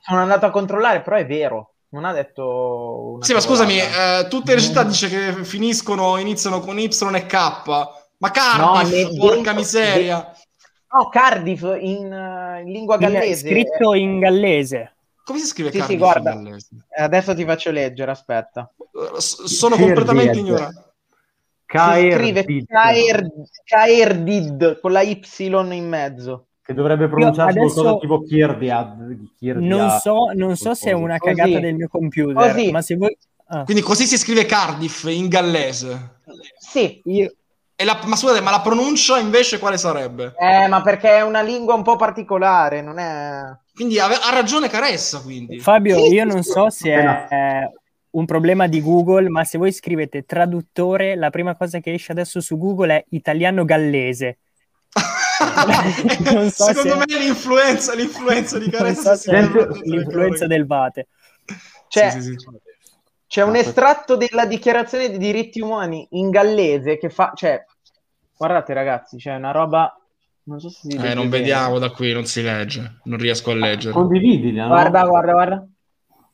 Sono andato a controllare, però è vero. Non ha detto... una Sì, ma scusami, eh, tutte le città dice che finiscono, iniziano con Y e K, ma No, Cardiff, ne- porca dentro- miseria. No, Cardiff in, eh, in lingua In- gallese. scritto in gallese. Come si scrive Sì, sì, Cardiff guarda. in gallese? Eh, Adesso ti faccio leggere, aspetta. S- Sono Kirby, completamente ignorante. Si scrive Kaerdid con la Y in mezzo. che dovrebbe pronunciarsi adesso- qualcosa tipo Kirdiad. Kirdiad. Non so, non so se è una Così. cagata del mio computer, Così. ma se voi... ah, Quindi così si scrive Cardiff in gallese. Sì, io- la, ma scusate, ma la pronuncia invece quale sarebbe? eh, ma perché è una lingua un po' particolare, non è... Quindi ave- ha ragione Caressa, quindi. Fabio, io non so se no. è un problema di Google, ma se voi scrivete traduttore, la prima cosa che esce adesso su Google è italiano-gallese. Non so Secondo se- me l'influenza, l'influenza di Non Caressa so se è l'influenza del Vate. Cioè, Sì, sì, sì. C'è un Ah, estratto della dichiarazione dei diritti umani in gallese che fa... Cioè, guardate ragazzi, c'è una roba... Non so se si Eh, non bene. vediamo da qui, non si legge, non riesco a leggere. Condividila, no? Guarda, guarda, guarda.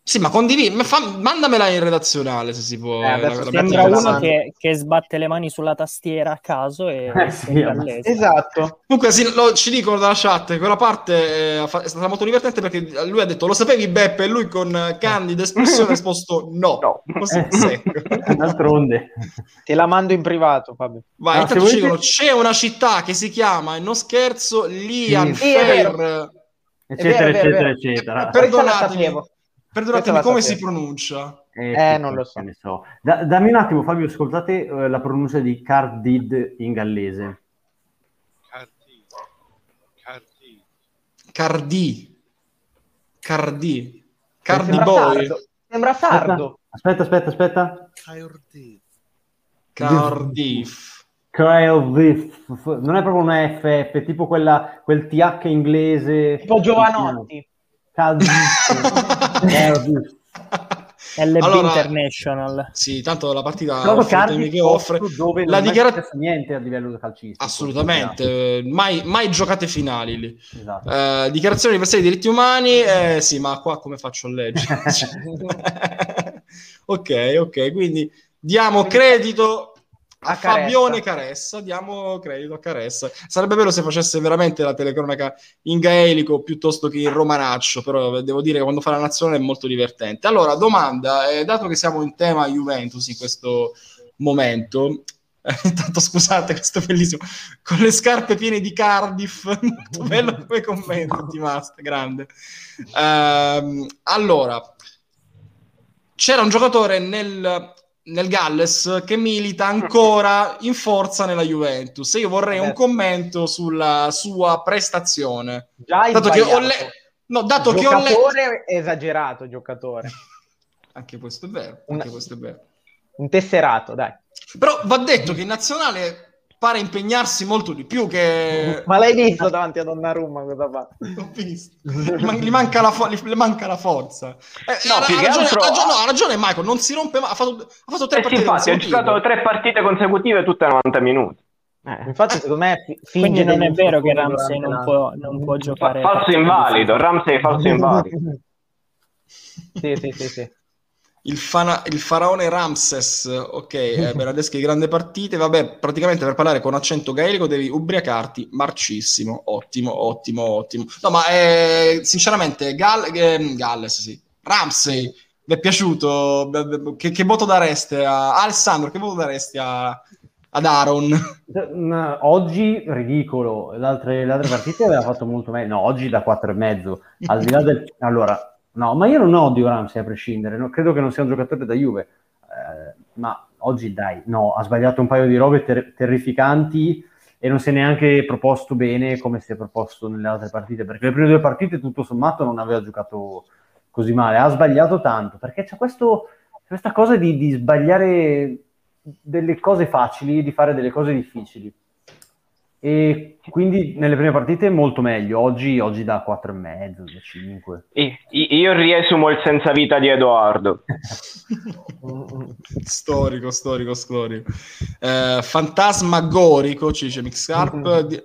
Sì, ma condividi, ma fa- mandamela in redazionale se si può. Eh, la- la Sembra uno che, che sbatte le mani sulla tastiera a caso e Eh, sì. Esatto. Comunque sì, lo- ci dicono dalla chat quella parte eh, fa- è stata molto divertente perché lui ha detto lo sapevi Beppe e lui con eh, candida espressione ha risposto no. No. Così, Eh, secco. D'altronde. Te la mando in privato, Fabio. Vai, Ah, intanto ci volete- dicono c'è una città che si chiama, e non scherzo, Lian Sì. È Fair. Eccetera, È vero, è eccetera, è vero. eccetera. Perdonatemi. Perdonatemi, come si sapevo. pronuncia? Eh, sì, non lo so. so. Da- dammi un attimo, Fabio, ascoltate eh, la pronuncia di Cardid in gallese. Cardi. Cardi. Cardi. Cardi. Cardi Sembra Boy. sardo. Sembra sardo. Aspetta, aspetta, aspetta. Cardi. Cardiff. Cardiff. Non è proprio una FF, tipo quella, quel TH inglese. Tipo Giovanotti. Cardiff. Cardiff. LB Allora- International. Sì, tanto la partita che offre. dove La non è dichiara- successo niente a livello calcistico. Assolutamente, eh, mai, mai giocate finali lì. Esatto. Eh, dichiarazione universale dei diritti umani, eh, sì, ma qua come faccio a leggere? ok, ok, quindi diamo credito a, Caressa. Fabione Caressa, diamo credito a Caressa. Sarebbe bello se facesse veramente la telecronaca in gaelico piuttosto che in romanaccio, però devo dire che quando fa la nazionale è molto divertente. Allora, domanda, eh, dato che siamo in tema Juventus in questo momento, intanto scusate, questo è bellissimo, con le scarpe piene di Cardiff, molto bello come commento, ti Mast, grande. Ehm, allora, c'era un giocatore nel nel Galles che milita ancora in forza nella Juventus. E io vorrei un commento sulla sua prestazione. Già Dato che ho, le- no, dato che ho giocatore esagerato, giocatore. Anche questo è vero, Una- anche questo è vero. Un tesserato, dai. Però va detto che in nazionale pare impegnarsi molto di più che... Ma l'hai visto davanti a Donnarumma cosa fa? Ho visto. Gli, man- gli manca la fo- gli manca la forza. Eh, No, ha, ha ragione, altro- ha ragione- no, ha ragione Michael, non si rompe mai. Ha fatto, ha fatto tre Eh sì, partite infatti, ha consecutive. giocato tre partite consecutive tutte a 90 minuti. Eh. Infatti, secondo me Quindi non è vero che Ramsey non può, non può giocare. falso invalido. Ramsey falso invalido. sì, sì, sì, sì. Il, fana- il faraone Ramses, ok, eh, grande partite, vabbè, praticamente per parlare con accento gaelico devi ubriacarti marcissimo, ottimo, ottimo, ottimo. No, ma eh, sinceramente, Gal- eh, Galles, sì, Ramsey, mi è piaciuto, che, che voto dareste a Alessandro, che voto daresti a, ad Aaron? Oggi ridicolo, le altre, le altre partite aveva fatto molto meglio. No, oggi da 4 e mezzo. Al di là del... Allora, no, ma io non odio Ramsey a prescindere, no, credo che non sia un giocatore da Juve. Eh, ma oggi dai, no, ha sbagliato un paio di robe ter- terrificanti e non si è neanche proposto bene come si è proposto nelle altre partite, perché le prime due partite tutto sommato non aveva giocato così male, ha sbagliato tanto, perché c'è questo, questa cosa di, di sbagliare delle cose facili e di fare delle cose difficili. E quindi nelle prime partite molto meglio, oggi, oggi da 4,5, da 5. I- i- Io riesumo il senza vita di Edoardo. Storico, storico, storico. Eh, fantasmagorico, ci dice Mixcarp. Di-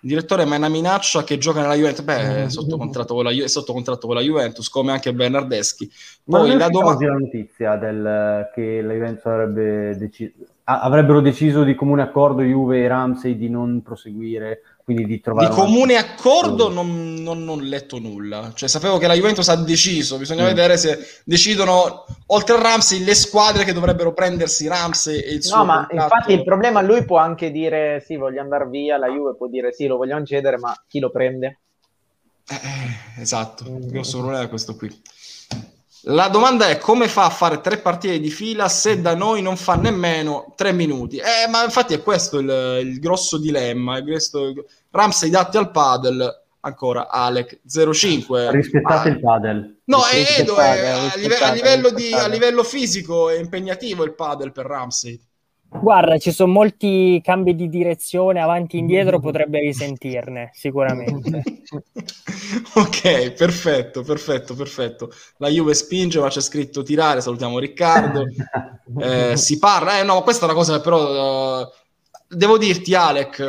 direttore, ma è una minaccia che gioca nella Juventus. Beh, è sotto contratto con la, Ju- sotto contratto con la Juventus, come anche Bernardeschi. Ma Poi non è la domanda... la notizia del, che la Juventus avrebbe deciso, avrebbero deciso di comune accordo Juve e Ramsey di non proseguire, quindi di trovare Di comune accordo non, non- non ho letto nulla. Cioè, sapevo che la Juventus ha deciso. Bisogna Mm. vedere se decidono, oltre a Ramsey, le squadre che dovrebbero prendersi Ramsey e il suo No, ma contratto. infatti il problema lui può anche dire sì, voglio andare via, la Juve può dire sì, lo vogliamo cedere, ma chi lo prende? Eh, esatto, il grosso problema è questo qui. La domanda è come fa a fare tre partite di fila se da noi non fa nemmeno tre minuti? Eh, ma infatti è questo il, il grosso dilemma. questo- Ramsey datti al padel, ancora Alec 05. Rispettate Ah, il padel. No, Rispettate- Edo, è- a, live- a livello di- a livello fisico è impegnativo il padel per Ramsey. Guarda, ci sono molti cambi di direzione avanti e indietro, potrebbe risentirne sicuramente. ok, perfetto, perfetto, perfetto. La Juve spinge, ma c'è scritto tirare. Salutiamo Riccardo. Eh, si parla, eh, no, questa è una cosa che però eh, devo dirti, Alec.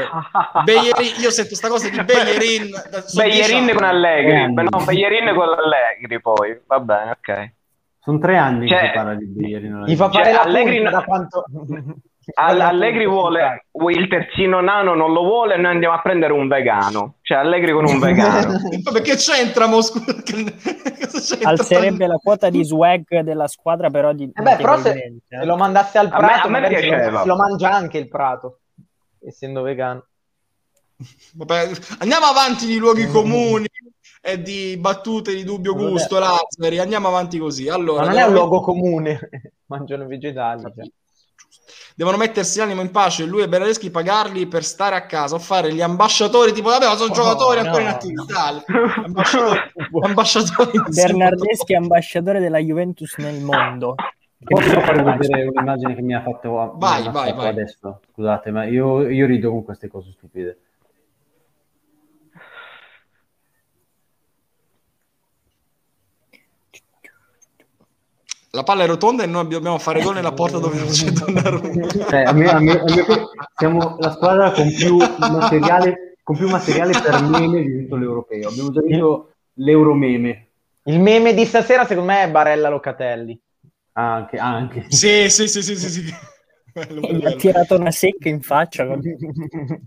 Bellerin, io sento sta cosa di Bellerin anni. con Allegri, anni. no, Bellerin con Allegri poi, va bene, ok. Sono tre anni Cioè, che si parla di nella Gli fa Juve. fare Cioè, la Allegri- da quanto... All- Allegri vuole, il terzino nano non lo vuole, noi andiamo a prendere un vegano, cioè Allegri con un vegano. Vabbè, che c'entra c'entra? Alzerebbe la quota di swag della squadra, però di Eh beh, però se, notevolmente, eh. se lo mandasse al A me- Prato, a me se lo- piaceva. se lo mangia anche il Prato, essendo vegano. Vabbè, andiamo avanti di luoghi comuni e di battute di dubbio gusto, Lazzari. Andiamo avanti così. Allora, Ma non è un luogo comune, mangiano vegetali. cioè. Devono mettersi l'animo in pace. Lui e Bernardeschi pagarli per stare a casa o fare gli ambasciatori. Tipo, vabbè, ma sono Oh, giocatori ancora no. in attività. Ambasciatori, ambasciatori Bernardeschi è ambasciatore della Juventus nel mondo. Posso fare vedere un'immagine che mi ha fatto, Vai, mi ha vai, fatto vai. adesso? Scusate, ma io, io rido con queste cose stupide. La palla è rotonda e noi dobbiamo fare gol nella porta dove non c'è Donnarumma. Cioè, a me- a me- a me- siamo la squadra con più materiale, con più materiale per meme di tutto l'europeo. Abbiamo già vinto l'euromeme. Il meme di stasera secondo me è Barella Locatelli. Anche, anche. Sì, sì, sì, sì, sì, sì. Gli ha tirato una secca in faccia.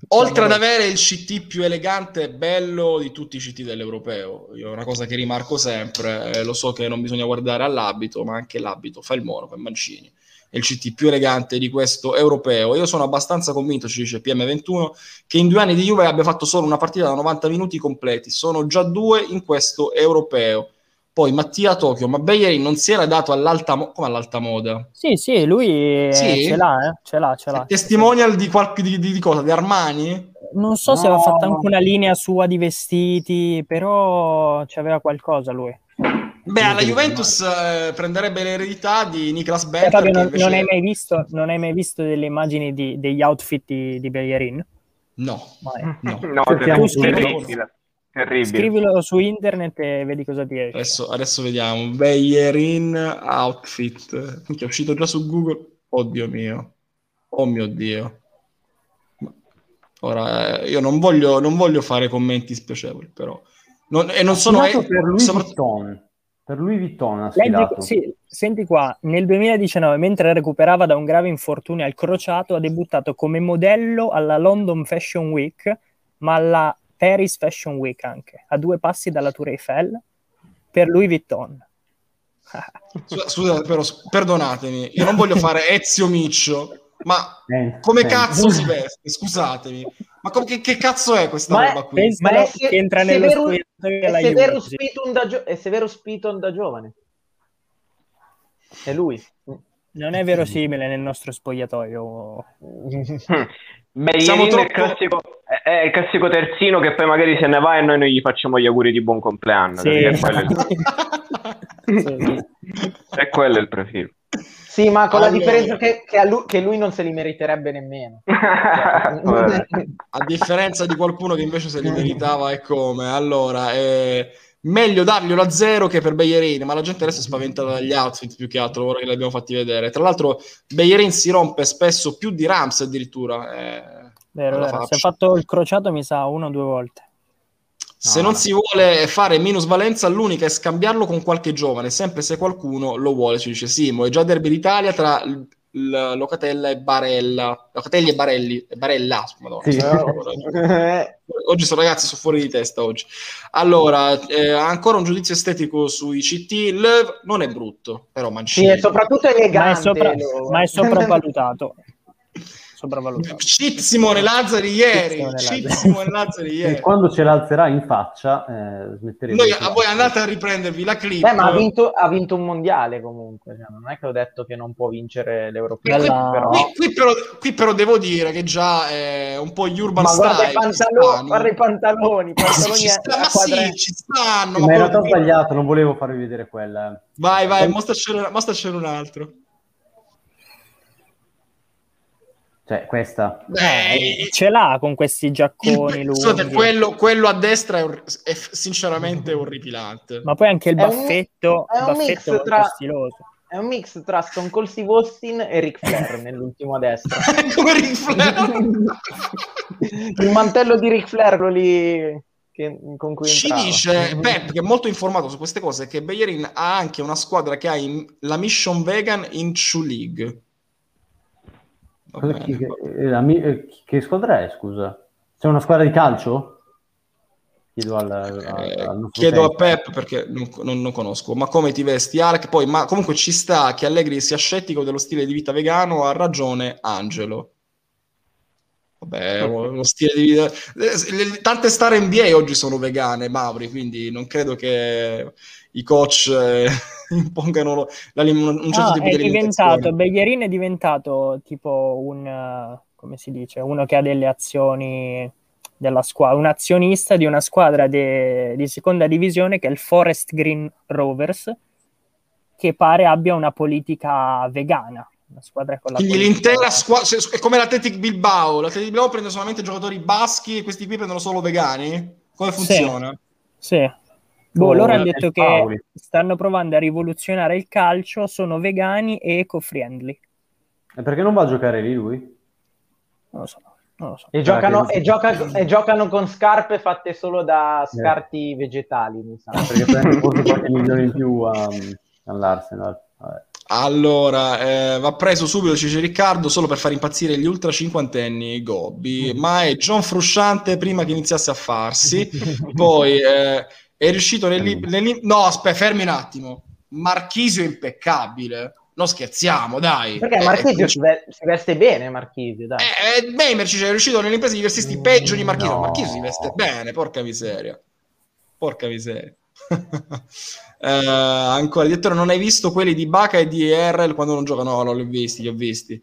Oltre ad avere il CT più elegante e bello di tutti i CT dell'europeo, io è una cosa che rimarco sempre, eh, lo so che non bisogna guardare all'abito, ma anche l'abito fa il mono, come Mancini. È il CT più elegante di questo europeo. Io sono abbastanza convinto, ci dice PM21, che in due anni di Juve abbia fatto solo una partita da 90 minuti completi. Sono già due in questo europeo. Poi Mattia Tokyo, ma Bellerin non si era dato all'alta, mo- come all'alta moda? Sì, sì, lui eh, Sì? ce l'ha, eh, ce l'ha, ce l'ha. Testimonial di, qualche, di, di- di cosa? Di Armani? Non so se No. aveva fatto anche una linea sua di vestiti, però c'aveva qualcosa lui. Beh, alla Juventus eh, prenderebbe l'eredità di Niklas Eh, Becker. Fabio, che non, invece- non hai mai visto, non hai mai visto delle immagini di- degli outfit di, di Bellerin? No, Mai. no. No, Cerchiamo terribile, di- terribile. Terribile. Scrivilo su internet e vedi cosa ti esce. Adesso, adesso vediamo. Bellerin outfit. Minchia, è uscito già su Google. Oddio mio. Oh mio Dio. Ora, eh, io non voglio, non voglio fare commenti spiacevoli, però. Non- e non sono... Eh, per Louis soprattutto-. Per Louis Vuitton ha Leggi- sì, senti qua, nel 2019, mentre recuperava da un grave infortunio al crociato, ha debuttato come modello alla London Fashion Week, ma alla Paris Fashion Week anche, a due passi dalla Tour Eiffel, per Louis Vuitton. Scusa- Scusate, però, perdonatemi, io non voglio fare Ezio Miccio, ma Eh, come eh. cazzo si veste? Scusatemi. Ma com- che, che cazzo è questa Ma roba qui? Ma è che se- entra nello Severo- spogliatoio È Severo. Spiton da, gio- è Severo Spiton da giovane. È lui. Non è verosimile nel nostro spogliatoio. Beh, Siamo Ierin è, il troppo- classico, è è il classico terzino che poi magari se ne va e noi non gli facciamo gli auguri di buon compleanno. Sì. perché quello è il- è quello il profilo. Sì, ma con la differenza che, che a lui, che lui non se li meriterebbe nemmeno. Vabbè. A differenza di qualcuno che invece se li meritava e come. Allora, eh, meglio darglielo a zero che per Bellerin, ma la gente adesso è spaventata dagli outfit più che altro, ora che li abbiamo fatti vedere. Tra l'altro Bellerin si rompe spesso più di Rams addirittura. eh, Vero, vero. Si è fatto il crociato, mi sa, una o due volte. Se No, non no. si vuole fare minusvalenza, l'unica è scambiarlo con qualche giovane, sempre se qualcuno lo vuole. Ci dice Simo, è già derby d'Italia tra l- Locatella e Barella. Locatelli e Barelli. E Barella, madonna. Sì. Oggi sono ragazzi, sono fuori di testa oggi. Allora, eh, ancora un giudizio estetico sui CT. Löw non è brutto, però sì, Mancini. è soprattutto elegante. Ma è, sopra- ma è sopravvalutato. sopravvalutato. Cheat Simone Lazzari ieri. Lazzari. Simone Lazzari E ieri. quando ce l'alzerà in faccia, eh, smetteremo Noi, a voi andate a riprendervi la clip. Beh, ma ha vinto, ha vinto un mondiale comunque. cioè, non è che ho detto che non può vincere l'europeo. qui- Però... qui- qui però, qui però devo dire che già è un po' gli urban Ma guarda i, style. ci pantaloni, guarda i pantaloni, i pantaloni Ci sta- ma sì, ci stanno. Ma ma in realtà ho sbagliato, non volevo farvi vedere quella. Vai, vai, mostracene, mostracene un altro. Cioè, questa. Beh, Eh, ce l'ha con questi giacconi il- quello, quello a destra è, or- è sinceramente orripilante. Ma poi anche il È un- baffetto, è un baffetto mix tra- stiloso. È un mix tra Stone Cold Steve Austin e Ric Flair nell'ultimo a destra. Come Ric Flair. Il mantello di Ric Flair, quello lì che- con cui Ci entrava. dice Pep, che è molto informato su queste cose, che Bellerin ha anche una squadra che ha in- la Mission Vegan in True League. Cosa- bene, chi- eh, la mi- eh, che squadra è, scusa? C'è una squadra di calcio? Chiedo al, al- Eh, chiedo a. Pep perché non, non- non conosco, ma come ti vesti Alec? Poi, ma comunque ci sta che Allegri sia scettico dello stile di vita vegano, ha ragione Angelo. Vabbè, lo stile di vita... eh, Tante star NBA oggi sono vegane, Mauri, quindi non credo che i coach eh, impongano l'alim- un certo Ah, tipo è di diventato. Bellerin è diventato tipo un, come si dice, uno che ha delle azioni della squadra, un azionista di una squadra de- di seconda divisione che è il Forest Green Rovers, che pare abbia una politica vegana. Una squadra con la Quindi l'intera squadra è come l'Athletic Bilbao. L'Athletic Bilbao prende solamente giocatori baschi e questi qui prendono solo vegani? Come Sì. funziona? Sì. Boh, Oh, loro hanno detto che Paoli. stanno provando a rivoluzionare il calcio, sono vegani e eco-friendly. E perché non va a giocare lì lui? Non lo so, non lo so. E giocano, che- e, gioca- e giocano con scarpe fatte solo da scarti vegetali, mi sa. Perché prende forse qualche milione in più a- all'Arsenal. Vabbè. Allora, eh, va preso subito, ci dice Riccardo, solo per far impazzire gli ultra cinquantenni Gobbi, ma è John Frusciante prima che iniziasse a farsi, poi eh, è riuscito nel... nel- no, aspetta, fermi un attimo, Marchisio è impeccabile, non scherziamo, dai. Perché Eh, Marchisio eh, si, ve- si veste bene, Marchisio, dai. Eh, eh, Beimer ci è riuscito nell'impresa di vestirsi peggio di Marchisio. No. Marchisio si veste bene, porca miseria. Porca miseria. Eh, ancora, direttore, non hai visto quelli di Baca e di RL quando non giocano? No, non li ho visti, li ho visti.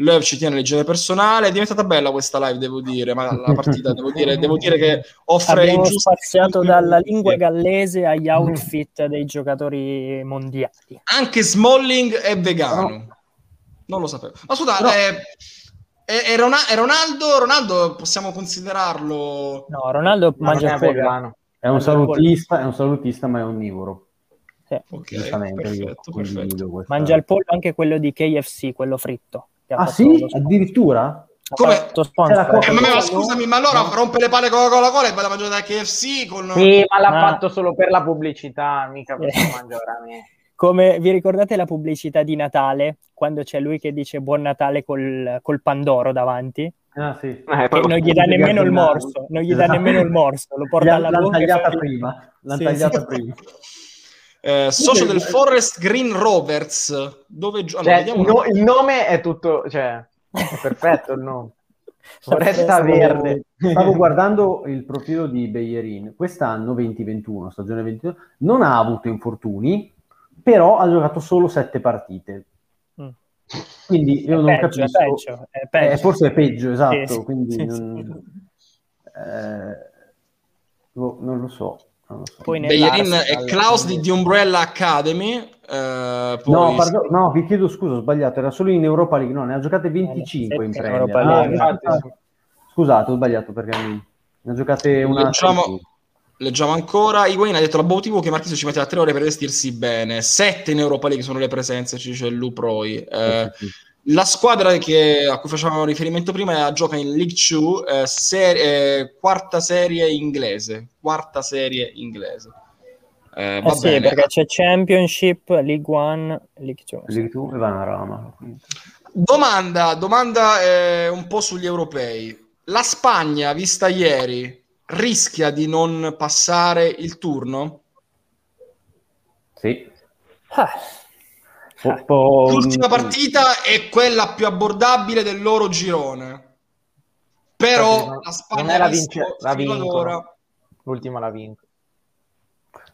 Löw ci tiene leggere personale. È diventata bella questa live, devo dire. Ma la partita, devo dire, devo dire che offre Abbiamo i giusti spaziato dalla lingua gallese agli outfit dei giocatori mondiali. Anche Smalling è vegano. Non lo sapevo. Ma scusa, No. eh, è, è Rona- è Ronaldo? Ronaldo possiamo considerarlo... No, Ronaldo Ma non mangia è il pollo. vegano. È un il salutista, è un salutista, ma è onnivoro. Sì. Ok, Giustamente, io perfetto, perfetto. questa- Mangia il pollo anche quello di KFC, quello fritto. Che ha Ah fatto sì? Addirittura? Come? la Eh, ma, ma No. scusami, ma allora rompe le palle con la Coca-Cola e vai a mangiare da KFC con... Sì, ma l'ha Ah. fatto solo per la pubblicità, mica perché Eh. mangia veramente. Come vi ricordate la pubblicità di Natale, quando c'è lui che dice buon Natale col, col Pandoro davanti? Ah sì. Eh, non gli dà nemmeno il morso, non gli dà Esatto. nemmeno il morso, lo porta alla bocca tagliata prima. L'hanno Sì, tagliata sì. prima. Eh, socio del Forest Green Rovers. Dove gio- allora, Cioè, no- il nome è tutto, cioè, è perfetto il nome. Foresta Stavo- Verde. Stavo guardando il profilo di Beyerin. Quest'anno, 2021, stagione 21, non ha avuto infortuni, però ha giocato solo sette partite. Mm. Quindi io È non peggio, è capisco. peggio, è peggio. Eh, forse è peggio, esatto. Sì, quindi sì, non, eh, boh, non lo so. So. Poi Bellerin e Klaus di The Umbrella Academy. eh, poi- No, parlo- no, vi chiedo scusa, ho sbagliato, era solo in Europa League, no, ne ha giocate Eh, 25 in sette in Premier. Europa Ah, Scusate, ho sbagliato perché ne ha giocate una Leggiamo, leggiamo ancora. Higuain ha detto l'abotivo che Marchisio ci metteva tre ore per vestirsi bene. Sette in Europa League sono le presenze, ci dice Luproi. Eh, Sì, sì. La squadra che- a cui facevamo riferimento prima gioca in League 2, eh, ser- eh, quarta serie inglese. Quarta serie inglese. Eh, va Eh sì, bene. perché c'è Championship, League One, League Two. League 2 e Vanarama. Domanda, domanda eh, un po' sugli europei. La Spagna, vista ieri, rischia di non passare il turno? Sì. Ah, Po- po- L'ultima partita è quella più abbordabile del loro girone. Però non- la Spagna non è la vince- la vincono. L'ultima la vinco.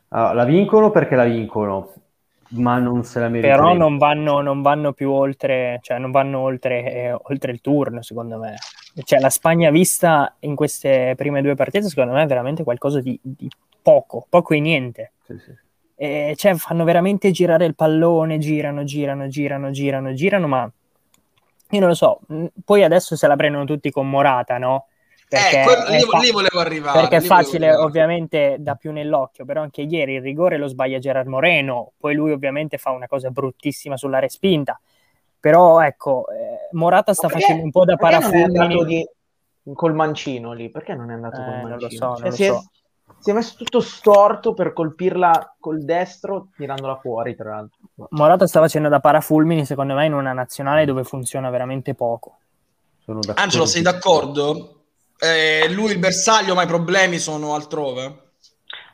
Allora, la vincono perché la vincono, ma non se la meritano. però non vanno, non vanno più oltre, cioè non vanno oltre, eh, oltre il turno, secondo me. Cioè, la Spagna vista in queste prime due partite, secondo me, è veramente qualcosa di, di poco, poco e niente. Sì, sì. E, cioè, fanno veramente girare il pallone, girano, girano, girano, girano, girano, ma io non lo so. Poi adesso se la prendono tutti con Morata, no? Eh, quello- è lì, fa- lì volevo arrivare. perché è facile, arrivare. ovviamente, da più nell'occhio, però anche ieri il rigore lo sbaglia Gerard Moreno, poi lui ovviamente fa una cosa bruttissima sulla respinta, però ecco, eh, Morata sta perché- facendo un po' da perché non parafulmini. di- col mancino lì? Perché non è andato Eh, col non lo mancino? so, non Cioè, lo si, è, so. Si è messo tutto storto per colpirla col destro, tirandola fuori, tra l'altro. Morata sta facendo da parafulmini, secondo me, in una nazionale dove funziona veramente poco. Angelo, sei d'accordo? Eh, lui il bersaglio, ma i problemi sono altrove?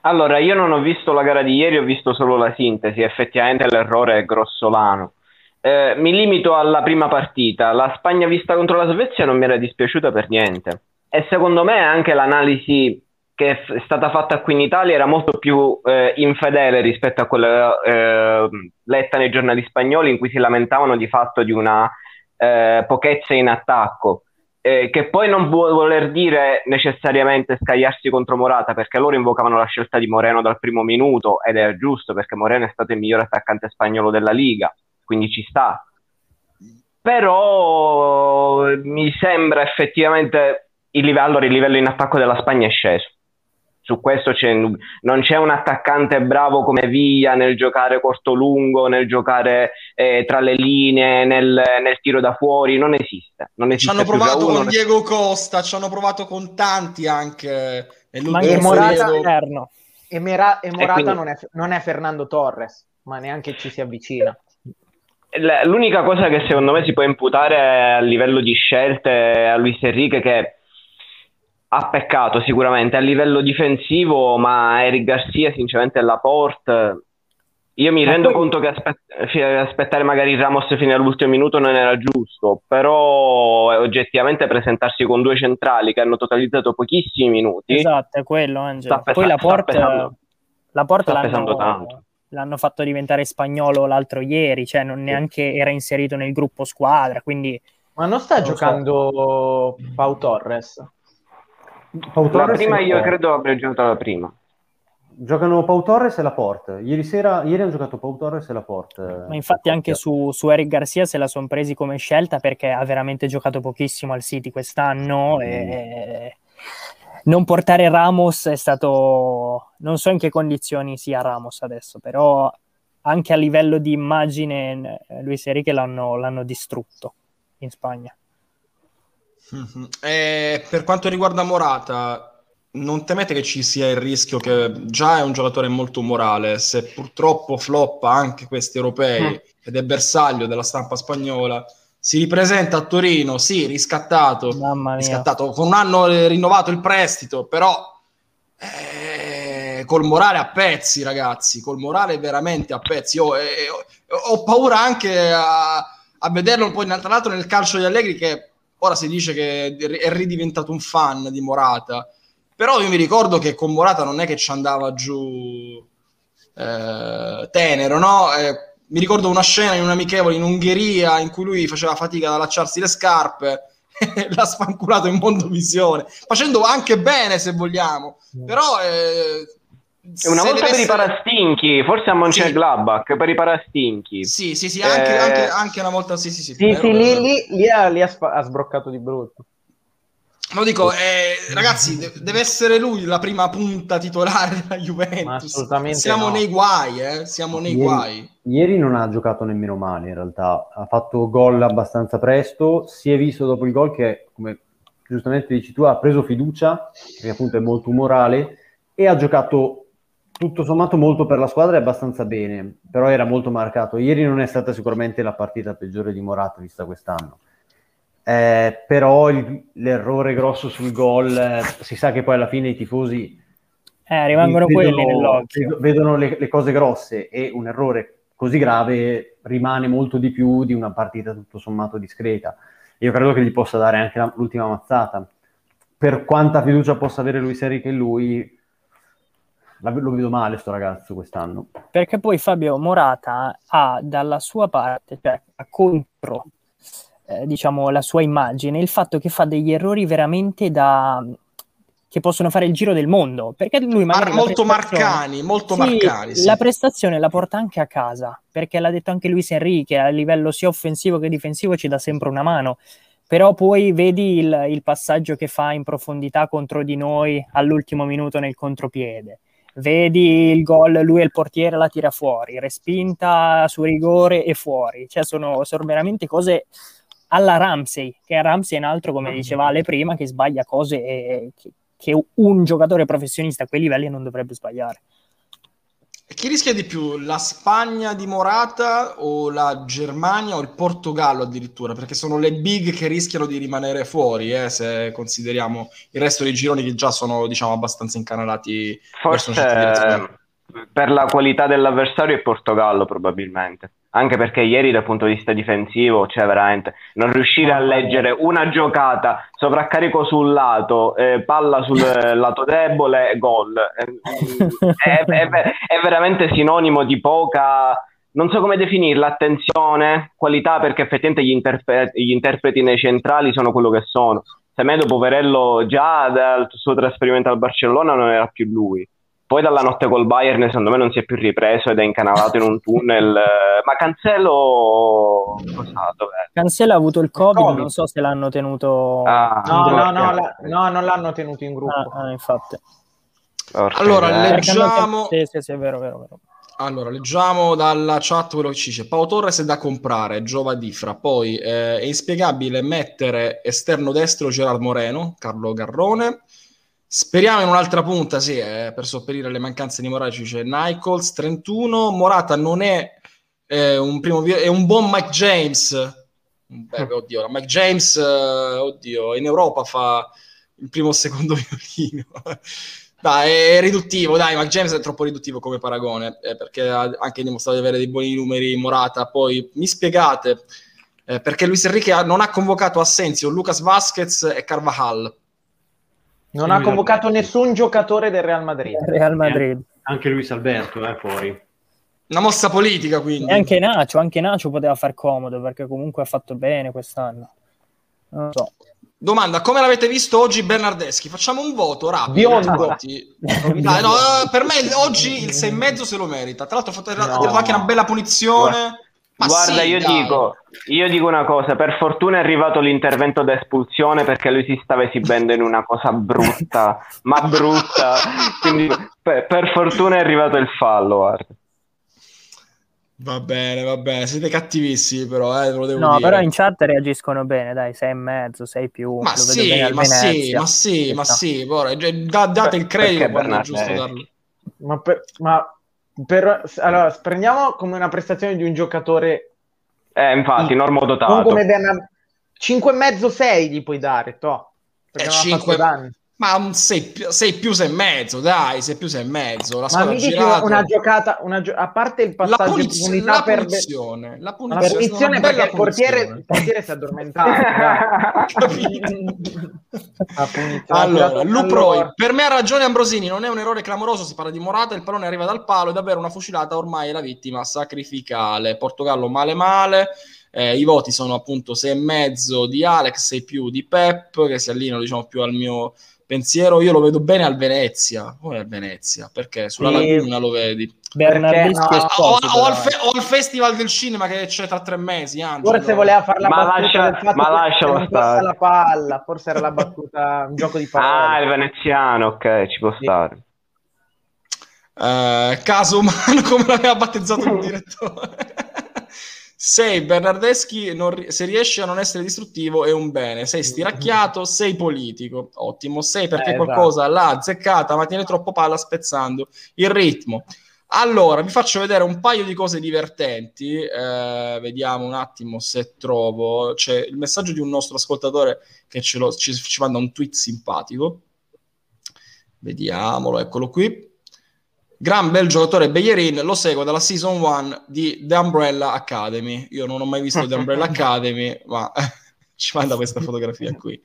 Allora, io non ho visto la gara di ieri, ho visto solo la sintesi. Effettivamente l'errore è grossolano. Eh, mi limito alla prima partita. La Spagna vista contro la Svezia non mi era dispiaciuta per niente. E secondo me anche l'analisi che è stata fatta qui in Italia era molto più eh, infedele rispetto a quella eh, letta nei giornali spagnoli in cui si lamentavano di fatto di una eh, pochezza in attacco. Eh, che poi non vuol voler dire necessariamente scagliarsi contro Morata, perché loro invocavano la scelta di Moreno dal primo minuto ed è giusto perché Moreno è stato il miglior attaccante spagnolo della Liga, quindi ci sta. Però mi sembra effettivamente il livello, il livello in attacco della Spagna è sceso. Su questo c'è, non c'è un attaccante bravo come Via nel giocare corto-lungo, nel giocare eh, tra le linee, nel, nel tiro da fuori, non esiste. Non Ci esiste hanno più provato con non- Diego Costa, ci hanno provato con tanti anche E Morata- esterno. E, Mera- e Morata quindi- non, è, non è Fernando Torres, ma neanche ci si avvicina. L'unica cosa che secondo me si può imputare a livello di scelte a Luis Enrique che ha peccato sicuramente a livello difensivo, ma Eric Garcia sinceramente la Laporte io mi Ma rendo poi- conto che aspe- aspettare magari Ramos fino all'ultimo minuto non era giusto, però oggettivamente presentarsi con due centrali che hanno totalizzato pochissimi minuti Esatto, è quello, Angelo. Sta pesa- Poi la porta, pesando. La Porta l'hanno, tanto. l'hanno fatto diventare spagnolo l'altro ieri, cioè non neanche era inserito nel gruppo squadra, quindi Ma non sta Non lo so. giocando Pau Torres? Pau La Torres prima e io credo abbia giocato la prima. Giocano Pau Torres e Laporte. Ieri sera, ieri hanno giocato Pau Torres e Laporte. Ma infatti anche su, su Eric Garcia se la sono presi come scelta perché ha veramente giocato pochissimo al City quest'anno e non portare Ramos è stato... non so in che condizioni sia Ramos adesso, però anche a livello di immagine eh, Luis Enrique l'hanno, l'hanno distrutto in Spagna. Mhm. E per quanto riguarda Morata, non temete che ci sia il rischio che già è un giocatore molto morale, se purtroppo floppa anche questi europei Mm. ed è bersaglio della stampa spagnola, si ripresenta a Torino, sì, riscattato, riscattato con un anno eh, rinnovato il prestito, però eh, col morale a pezzi, ragazzi, col morale veramente a pezzi. Io, eh, ho, ho paura anche a, a vederlo poi, tra l'altro, nel calcio di Allegri che ora si dice che è ridiventato un fan di Morata. Però io mi ricordo che con Morata non è che ci andava giù eh, tenero, no? Eh, mi ricordo una scena in un amichevole in Ungheria in cui lui faceva fatica ad allacciarsi le scarpe, l'ha spanculato in mondovisione, facendo anche bene se vogliamo, però... eh, E una volta per i essere- parastinchi, forse a Mönchengladbach, per i parastinchi. Sì, sì, sì, anche, Eh, anche- anche una volta sì, sì, sì. Sì, sì, lì, lì- lì ha, lì ha spa- ha sbroccato di brutto. Lo dico, eh, ragazzi, de- deve essere lui la prima punta titolare della Ma Juventus. assolutamente Siamo no. nei guai, eh? Siamo nei Ieri- guai. Ieri non ha giocato nemmeno male in realtà, ha fatto gol abbastanza presto, si è visto dopo il gol che, come giustamente dici tu, ha preso fiducia, perché appunto è molto umorale, e ha giocato tutto sommato molto per la squadra e abbastanza bene, però era molto marcato. Ieri non è stata sicuramente la partita peggiore di Morata vista quest'anno. Eh, però il- l'errore grosso sul gol, eh, si sa che poi alla fine i tifosi Eh, rimangono vedono, quelli nell'occhio. vedo- vedono le, le cose grosse e un errore così grave rimane molto di più di una partita tutto sommato discreta. Io credo che gli possa dare anche la- l'ultima mazzata. Per quanta fiducia possa avere Luis Enrique in lui, lo vedo male sto ragazzo quest'anno. Perché poi Fabio Morata ha dalla sua parte, cioè ha contro eh, diciamo la sua immagine, il fatto che fa degli errori veramente da che possono fare il giro del mondo, perché lui magari Mar- molto marcani, molto Sì, marcani. sì. La prestazione la porta anche a casa, perché l'ha detto anche Luis Enrique, a livello sia offensivo che difensivo ci dà sempre una mano. Però poi vedi il, il passaggio che fa in profondità contro di noi all'ultimo minuto nel contropiede. Vedi il gol, lui e il portiere la tira fuori, respinta su rigore e fuori. Cioè sono, sono veramente cose alla Ramsey, che Ramsey è un altro, come diceva Ale prima, che sbaglia cose che, che un giocatore professionista a quei livelli non dovrebbe sbagliare. E Chi rischia di più, la Spagna di Morata o la Germania o il Portogallo addirittura? Perché sono le big che rischiano di rimanere fuori, eh, se consideriamo il resto dei gironi che già sono diciamo, abbastanza incanalati. Forse per la qualità dell'avversario è Portogallo probabilmente. Anche perché ieri dal punto di vista difensivo, cioè veramente non riuscire a leggere una giocata, sovraccarico sul lato, eh, palla sul lato debole, gol. Eh, È, è- è veramente sinonimo di poca, non so come definirla, attenzione, qualità, perché effettivamente gli, interpre- gli interpreti nei centrali sono quello che sono. Semedo, poverello, già dal suo trasferimento al Barcellona non era più lui. Poi dalla notte col Bayern secondo me non si è più ripreso ed è incanalato in un tunnel. eh, Ma Cancelo cosa dov'è? Cancelo ha avuto il COVID, Covid. non so se l'hanno tenuto. Ah, No, no, no, la- no, non l'hanno tenuto in gruppo. Ah, ah, infatti. Porca Allora, hanno Leggiamo- Sì, sì, sì, è vero, vero, vero. Allora, leggiamo dalla chat quello che ci dice. Pau Torres è da comprare, Giova Difra. Poi eh, è inspiegabile mettere esterno destro Gerard Moreno, Carlo Garrone. Speriamo in un'altra punta, sì, eh, per sopperire alle mancanze di Morata ci dice Nichols, 31. Morata non è eh, un primo è un buon Mike James. Beh, beh, oddio, Mike James, eh, oddio, in Europa fa il primo o secondo violino. Dai, è riduttivo, dai, Mike James è troppo riduttivo come paragone, eh, perché ha anche dimostrato di avere dei buoni numeri Morata. Poi mi spiegate eh, perché Luis Enrique non ha convocato Assensio, Lucas Vasquez e Carvajal. Non ha convocato nessun giocatore del Real Madrid. Real Madrid. Anche Luis Alberto è fuori. Una mossa politica, quindi. E anche Nacio, anche Nacio poteva far comodo perché comunque ha fatto bene quest'anno. Non so. Domanda, come l'avete visto oggi Bernardeschi? Facciamo un voto rapido. Biondo. Dai, no, eh, per me oggi il 6,5 se lo merita. Tra l'altro ha fatto, tirato anche una bella punizione. Ma Guarda, sì, io, dico, io dico una cosa, per fortuna è arrivato l'intervento d'espulsione perché lui si stava esibendo in una cosa brutta, ma brutta, quindi per, per fortuna è arrivato il fallo, guarda. Va bene, va bene. Siete cattivissimi però, eh, ve lo devo No, dire. però in chat reagiscono bene, dai, 6 e mezzo, 6 più. Ma lo vedo sì, ma sì, ma sì, ma sì, cioè, da- date il credito quando è giusto darlo. Ma, per, ma per, allora, prendiamo come una prestazione di un giocatore. Eh, infatti, in, normo dotato. 5,5-6 gli puoi dare, toh, Perché eh, 5, ma un 6 più, 6 più 6 e mezzo, dai, 6 più 6 e mezzo. La Ma squadra mi dici girato. una giocata, una gio- a parte il la, passaggio puniz- in profondità la per punizione, la la punizione, stata punizione perché bella il portiere, il portiere si è addormentato. La. Ha Allora, Luproi, pallone. per me ha ragione Ambrosini, non è un errore clamoroso, si parla di Morata, il pallone arriva dal palo, è davvero una fucilata, ormai è la vittima sacrificale. Portogallo male male, eh, i voti sono appunto 6,5 di Alex, 6 più di Pep, che si allineano diciamo più al mio pensiero. Io lo vedo bene al Venezia, come al Venezia, perché sulla Sì. Laguna lo vedi. Bernardeschi no, O, o al fe- o al Festival del Cinema che c'è tra tre mesi, Angelo. Forse voleva fare la Ma battuta lascia- ma lascialo stare. la palla, forse era la battuta, un gioco di Ah, parole. il veneziano, ok, ci può Sì. stare. Eh, caso umano come l'aveva battezzato il direttore 6 Bernardeschi non se riesce a non essere distruttivo è un bene. 6 stiracchiato 6 politico. Ottimo. 6 perché Eh, qualcosa l'ha azzeccata ma tiene troppo palla spezzando il ritmo. Allora vi faccio vedere un paio di cose divertenti. Eh, vediamo un attimo se trovo. C'è il messaggio di un nostro ascoltatore che lo- ci, ci manda un tweet simpatico. Vediamolo eccolo qui Gran bel giocatore Bellerin, lo seguo dalla season 1 di The Umbrella Academy. Io non ho mai visto The Umbrella Academy, ma ci manda questa fotografia qui.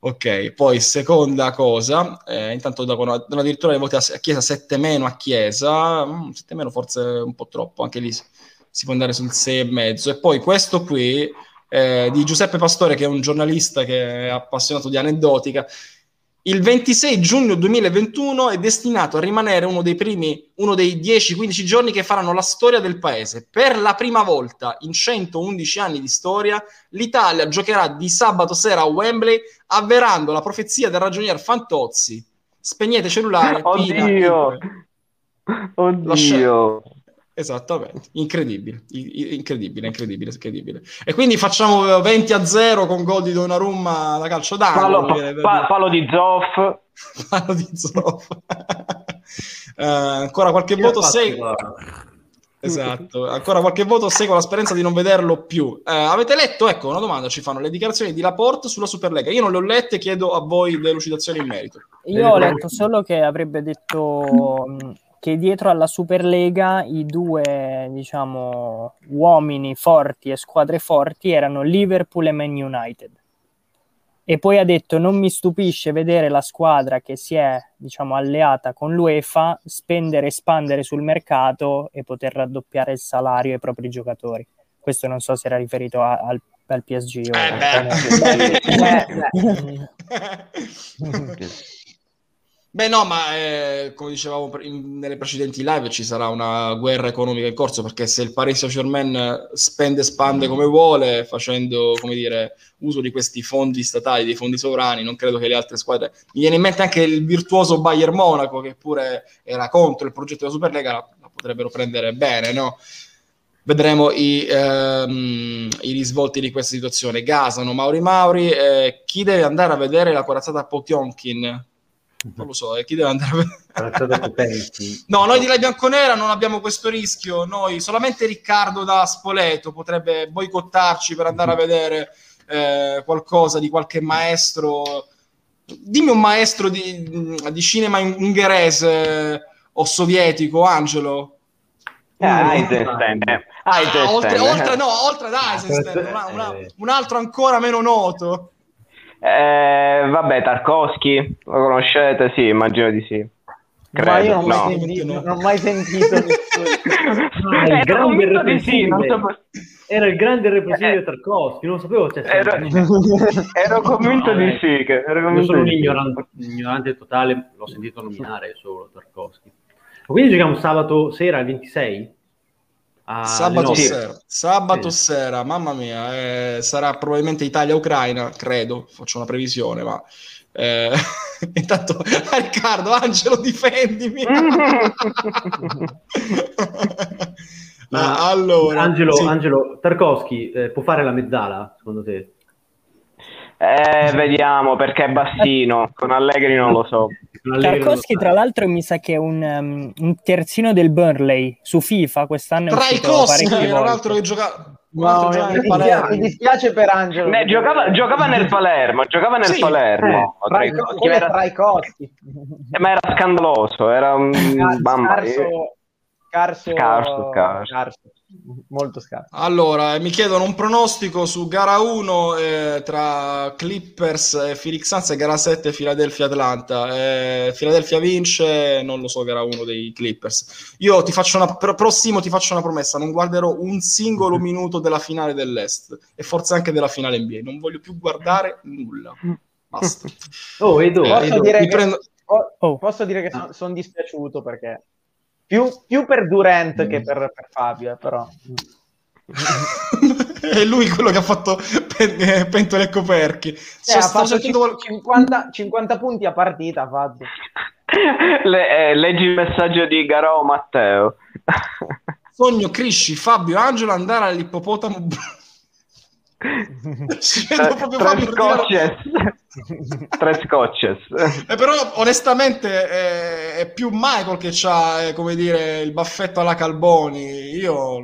Ok, poi seconda cosa, eh, intanto danno addirittura le voti a, a Chiesa 7 meno a Chiesa, mm, 7 meno forse un po' troppo, anche lì si, può andare sul 6 e mezzo. E poi questo qui eh, di Giuseppe Pastore, che è un giornalista che è appassionato di aneddotica, il 26 giugno 2021 è destinato a rimanere uno dei primi, uno dei 10-15 giorni che faranno la storia del paese. Per la prima volta in 111 anni di storia, l'Italia giocherà di sabato sera a Wembley, avverando la profezia del ragionier Fantozzi. Spegnete cellulare. Pina, Oddio! Inter. Esattamente, incredibile, incredibile, incredibile, incredibile. E quindi facciamo 20 a 0 con gol di Donnarumma da calcio d'angolo. Palo, pa- dire. palo di Zoff. Palo di Zoff. Eh, ancora qualche ha voto la- esatto ancora qualche voto sei con la speranza di non vederlo più Eh, avete letto ecco una domanda ci fanno le dichiarazioni di Laporte sulla Superlega io non le ho lette chiedo a voi delucidazioni in merito Io ho letto solo che avrebbe detto mh, che dietro alla Superlega i due, diciamo, uomini forti e squadre forti erano Liverpool e Man United. E poi ha detto: Non mi stupisce vedere la squadra che si è, diciamo, alleata con l'UEFA spendere e espandere sul mercato e poter raddoppiare il salario ai propri giocatori. Questo non so se era riferito a- al, al PSG. o- Eh, beh. Eh, Beh, no, ma eh, come dicevamo in- nelle precedenti live, ci sarà una guerra economica in corso perché se il Paris Saint-Germain spende e spande come vuole, facendo come dire, uso di questi fondi statali, dei fondi sovrani, non credo che le altre squadre. Mi viene in mente anche il virtuoso Bayern Monaco, che pure era contro il progetto della Superlega, la, la potrebbero prendere bene, no? Vedremo i, ehm, i risvolti di questa situazione. Gasano, Mauri Mauri, eh, chi deve andare a vedere la corazzata Potionkin? Non lo so, eh, chi deve andare a. No, noi di La Bianconera non abbiamo questo rischio, noi solamente Riccardo da Spoleto potrebbe boicottarci per andare a vedere eh, qualcosa di qualche maestro. Dimmi un maestro di, di cinema ungherese o sovietico, Angelo. Eh, Eisenstein. eh. Ah, Eisenstein. oltre, oltre- eh. no, oltre ad Eisenstein, una- una- un altro ancora meno noto. Eh, vabbè, Tarkovsky, lo conoscete? Sì, immagino di sì. Ma io non ho mai, no. sentito, No. non ho mai sentito nessuno. Ah, il grande di sì, so- Era il grande irreprensibile Tarkovsky, non sapevo c'è Ero, ero convinto No, di sì. Che ero Io convinto sono un ignorante, ignorante totale, l'ho sentito nominare solo Tarkovsky. Quindi giochiamo sabato sera, il 26? Alle Sabato sera, sabato Sì. sera, mamma mia, eh, sarà probabilmente Italia-Ucraina, credo, faccio una previsione, ma eh, intanto Riccardo, Angelo, difendimi. Ma Ah, allora, Angelo, sì. Angelo Tarkovsky eh, può fare la mezzala, secondo te? Eh, vediamo perché è bassino. Con Allegri non lo so. Tarkovsky, tra l'altro, mi sa che è un, um, un terzino del Burnley su FIFA quest'anno. Uscito Traikovsky parecchie era un altro che giocava. un No, altro mi, mi dispiace per Angelo. Ne- giocava, giocava nel Palermo, giocava nel Sì. Palermo. Eh, Tra- quello è era- Traikovsky. eh, ma era scandaloso, era un scarso, scarso, Scarso, scarso. Molto scarso. Allora, mi chiedono un pronostico su gara 1 eh, tra Clippers e Phoenix Suns e gara 7 Philadelphia-Atlanta. Eh, Philadelphia vince, non lo so, gara 1 dei Clippers. Io ti faccio una, pro- prossimo ti faccio una promessa, non guarderò un singolo minuto della finale dell'Est e forse anche della finale NBA. Non voglio più guardare nulla. Basta. Oh, Edo, Eh, Posso Edo. dire mi che, prendo- Oh. posso dire che sono dispiaciuto perché più, più per Durant Mm. che per, per Fabio, eh, però. è lui quello che ha fatto pen- eh, pentole e coperchi. Cioè, ha fatto qual- 50, 50 punti a partita, fatto. Le- eh, leggi il messaggio di Garò Matteo. Sogno Crisci, Fabio, Angelo andare all'ippopotamo. Tre, proprio tre Fabio scotches. tre scotches. Eh, però onestamente eh, è più Michael che ha, come dire, il baffetto alla Calboni. Io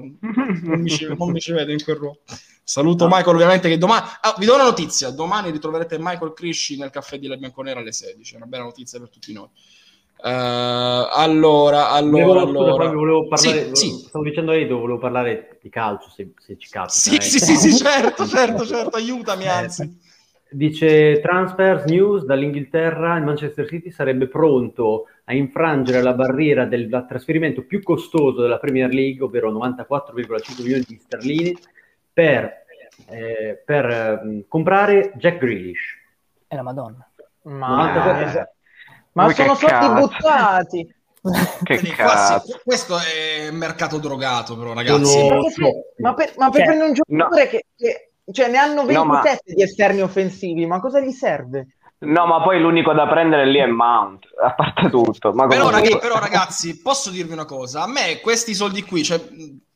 non mi ci, non mi ci vedo in quel ruolo. Saluto Michael ovviamente che domani... Ah, vi do una notizia, domani ritroverete Michael Crisci nel caffè di La Bianconera alle 16, è una bella notizia per tutti noi. Eh, allora, allora, Volevo, scusa, allora... Fabio, volevo parlare, Sì, volevo- sì. stavo dicendo a Edo, volevo parlare di calcio, se, se ci capita. Sì, eh. sì, sì, sì, certo, certo, certo, aiutami, anzi. Dice Transfers News dall'Inghilterra, il Manchester City sarebbe pronto a infrangere la barriera del trasferimento più costoso della Premier League, ovvero 94,5 milioni di sterline, per, eh, per eh, comprare Jack Grealish. È la Madonna. Ma, 94. Ma Voi che sono soldi cazzo. buttati. Che Quindi qua cazzo. si- questo è mercato drogato, però, ragazzi. Perché se- ma per, ma per Cioè, prendere un giocatore che, che- cioè, ne hanno No, ma- 27 di esterni offensivi, ma cosa gli serve? No, ma poi l'unico da prendere lì è Mount, a parte tutto. Ma Però, comunque- raga- però, ragazzi, posso dirvi una cosa? A me questi soldi qui, cioè,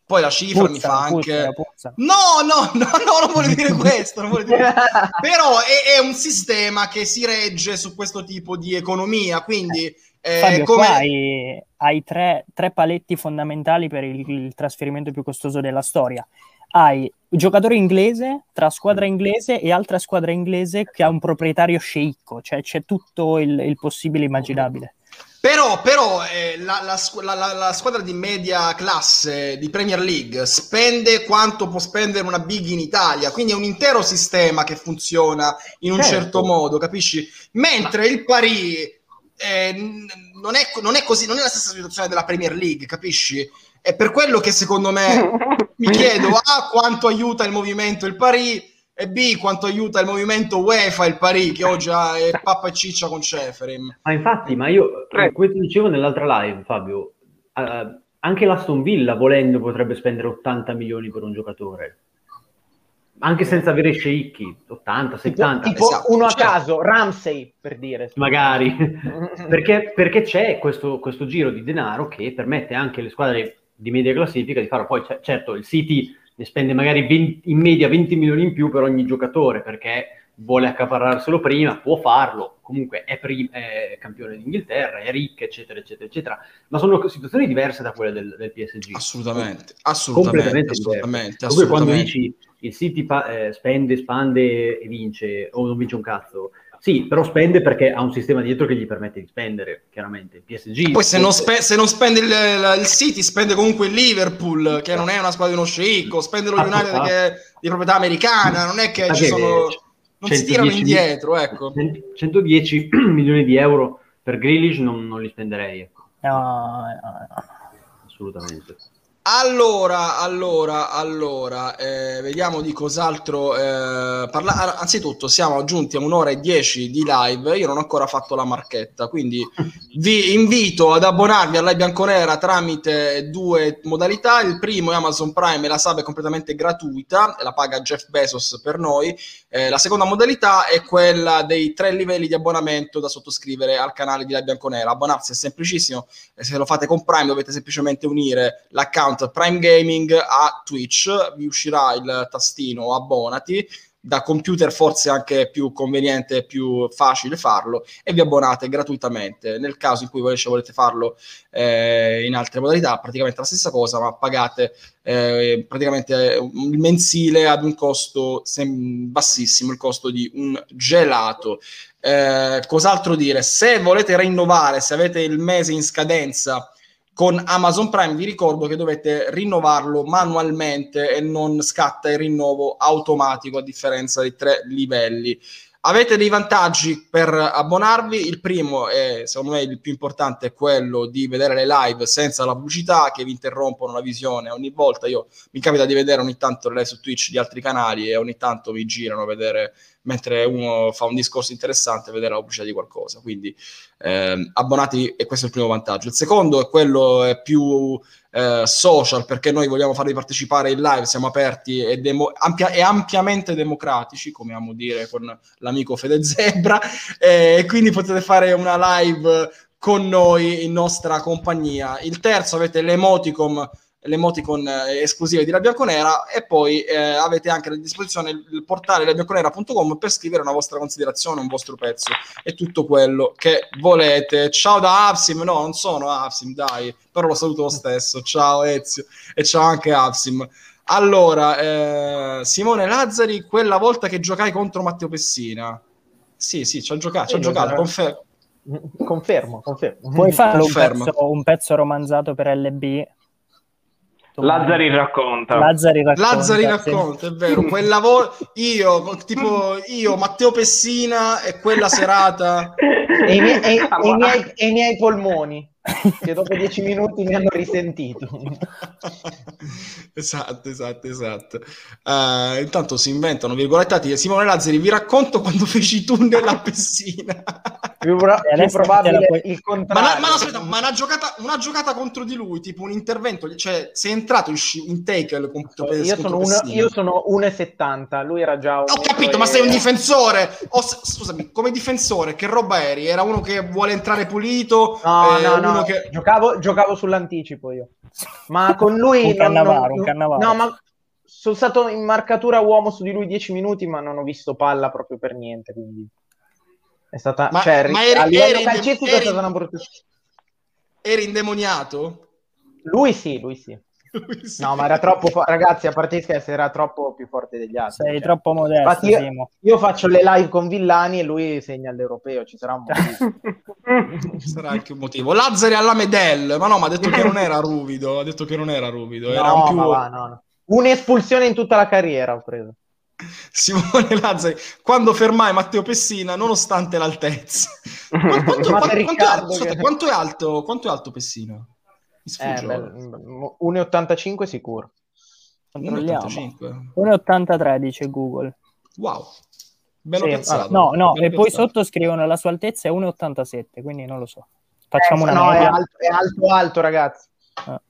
poi la cifra mi fa anche... puzzano. No, no, no, no, non voglio dire questo, voglio dire Però è, è un sistema che si regge su questo tipo di economia, quindi... eh, Fabio, come... qua hai, hai tre, tre paletti fondamentali per il, il trasferimento più costoso della storia. Hai giocatore inglese tra squadra inglese e altra squadra inglese che ha un proprietario sceicco, cioè c'è tutto il, il possibile immaginabile. Però, però eh, la, la la- la- squadra di media classe di Premier League spende quanto può spendere una big in Italia, quindi è un intero sistema che funziona in un Certo. certo modo, capisci? Mentre il Paris eh, non, è, non è così, non è la stessa situazione della Premier League, capisci? È per quello che secondo me mi chiedo A quanto aiuta il movimento il Paris e B quanto aiuta il movimento UEFA il Paris che oggi ha è pappa e ciccia con Ceferim. Ma infatti, ma io questo dicevo nell'altra live, Fabio, eh, anche l'Aston Villa volendo potrebbe spendere 80 milioni per un giocatore. Anche senza avere sceicchi, 80, Tipo, 70, tipo esatto, uno a certo. caso, Ramsey, per dire. magari. perché, perché c'è questo, questo giro di denaro che permette anche alle squadre di media classifica di farlo. Poi certo il City ne spende magari 20 in media 20 milioni in più per ogni giocatore perché vuole accaparrarselo prima, può farlo, comunque è, prim- è campione d'Inghilterra, è ricca, eccetera, eccetera, eccetera. Ma sono situazioni diverse da quelle del, del PSG. Assolutamente, assolutamente, assolutamente. Per cui quando assolutamente. dici il City pa- eh, spende, spande e vince, o non vince un cazzo, sì, però spende perché ha un sistema dietro che gli permette di spendere, chiaramente. Il PSG... Poi se non, spe- se non spende il, il City, spende comunque il Liverpool, che non è una squadra di uno sceicco, spende lo Ah, United ah. che è di proprietà americana, non è che Ah, ci sono... Non si 110 tirano indietro, ecco. 110 milioni di euro per Grealish non, non li spenderei. ecco. No, no, no. Assolutamente. Allora, allora, allora, eh, vediamo di cos'altro eh, parlare. Anzitutto, siamo giunti a un'ora e dieci di live. Io non ho ancora fatto la marchetta, quindi vi invito ad abbonarvi alla Bianconera tramite due modalità. Il primo è Amazon Prime e la sub è completamente gratuita, la paga Jeff Bezos per noi. Eh, la seconda modalità è quella dei tre livelli di abbonamento da sottoscrivere al canale di La Bianconera. Abbonarsi è semplicissimo, e se lo fate con Prime dovete semplicemente unire l'account Prime Gaming a Twitch, vi uscirà il tastino abbonati, da computer forse anche più conveniente più facile farlo e vi abbonate gratuitamente. Nel caso in cui invece volete farlo eh, in altre modalità, praticamente la stessa cosa, ma pagate eh, praticamente il mensile ad un costo sem- bassissimo, il costo di un gelato. Eh, cos'altro dire? Se volete rinnovare, se avete il mese in scadenza con Amazon Prime vi ricordo che dovete rinnovarlo manualmente e non scatta il rinnovo automatico a differenza dei tre livelli. Avete dei vantaggi per abbonarvi. Il primo, e secondo me il più importante, è quello di vedere le live senza la pubblicità che vi interrompono la visione ogni volta. Io mi capita di vedere ogni tanto le live su Twitch di altri canali e ogni tanto mi girano a vedere mentre uno fa un discorso interessante vedere la pubblicità di qualcosa. Quindi eh, abbonati e questo è il primo vantaggio. Il secondo è quello più eh, social perché noi vogliamo farvi partecipare in live, siamo aperti e, demo- ampia- ampiamente democratici, come amo dire con l'amico Fede Zebra, e quindi potete fare una live con noi in nostra compagnia. Il terzo avete l'emoticon l'emoticon eh, esclusive di La Bianconera e poi eh, avete anche a disposizione il, portale labianconera.com per scrivere una vostra considerazione, un vostro pezzo e tutto quello che volete. Ciao da Absim, no, non sono Absim, dai, però lo saluto lo stesso. Ciao Ezio e ciao anche Absim. Allora, eh, Simone Lazzari, quella volta che giocai contro Matteo Pessina. Sì, sì, ci ha giocato, ci ha giocato, confer- Confermo, confermo. Puoi fare un un pezzo romanzato per LB? Lazzari racconta. Lazzari racconta. Lazzari sì. racconta, è vero, quella vo- io, tipo io, Matteo Pessina e quella serata E i, miei, e- e i miei- e i miei polmoni, che dopo dieci minuti mi hanno risentito. esatto, esatto, esatto. Eh, intanto si inventano virgolettati. Simone Lazzari, vi racconto quando feci tu nella Pessina. Più, pro- E più probabile la puoi- il Ma, contrario. no- ma no, aspetta, ma una giocata, una giocata contro di lui, tipo un intervento, cioè sei entrato in, sci- in tackle contro, io, contro sono Pessina. io sono 1,70, lui era già un Ho capito, ma sei un difensore. O se- scusami, come difensore, che roba eri? Era uno che vuole entrare pulito? No, eh, no, uno no, che- giocavo, giocavo sull'anticipo io. Ma con lui... Un cannavaro, non- un cannavaro. No, ma sono stato in marcatura uomo su di lui 10 minuti, ma non ho visto palla proprio per niente, quindi... È stata... Ma- cioè, ma eri- a livello calcistico è stata una brutta... Eri indemoniato? Lui sì, lui sì. Lui sì. No, ma era troppo... fo- Ragazzi, a parte scherzi, era troppo più forte degli altri. Sei cioè. troppo modesto, Infatti io, Simo. io faccio le live con Villani e lui segna all'europeo, ci sarà un motivo. Sarà anche un motivo. Lazzari alla Medel, ma no, ma ha detto che non era ruvido. Ha detto che non era ruvido. Era No, un più... ma va, no, no. Un'espulsione in tutta la carriera ho preso. Simone Lazzari, quando fermai Matteo Pessina, nonostante l'altezza. Quanto, quanto- quanto quanto è alto? Quanto è alto Pessina? Eh, beh, 1,85 sicuro. Controlliamo. 1,85. 1,83 dice Google. Wow. Bello Sì, piazzato. no, no, Bello e poi piazzato. sotto scrivono la sua altezza è 1,87, quindi non lo so. Facciamo Eh, una no, è alto, è alto, alto, ragazzi. Ah.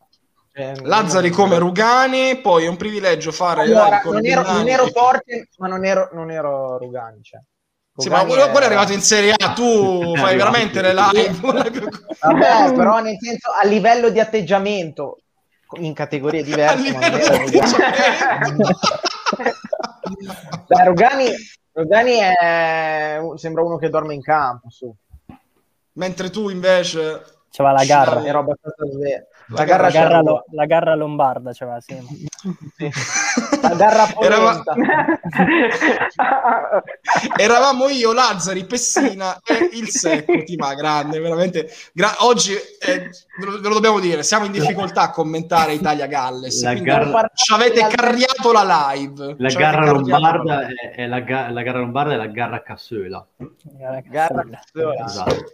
Cioè, Lazzari come Rugani, poi è un privilegio fare Allora, live con non ero, non ero forte, ma non ero, non ero Rugani. Cioè. Sì, ma quello, quello è arrivato in Serie A, tu fai veramente le live. Vabbè, però nel senso, a livello di atteggiamento, in categorie diverse. Beh, Rugani, Rugani è, sembra uno che dorme in campo, su. Mentre tu invece... C'aveva la garra. Ero abbastanza sveglia. La La garra, La garra, c'era lo- la garra lombarda c'aveva, sì. Sì. La garra Erava-. Eravamo io, Lazzari, Pessina e il Secco. Ti va, grande, veramente. gra- oggi eh, ve, lo, ve lo dobbiamo dire, siamo in difficoltà a commentare Italia-Galles. Garra- Ci avete carriato la live. La garra lombarda è, è la, ga- la garra lombarda è la garra cassola. Garra Esatto. Esatto.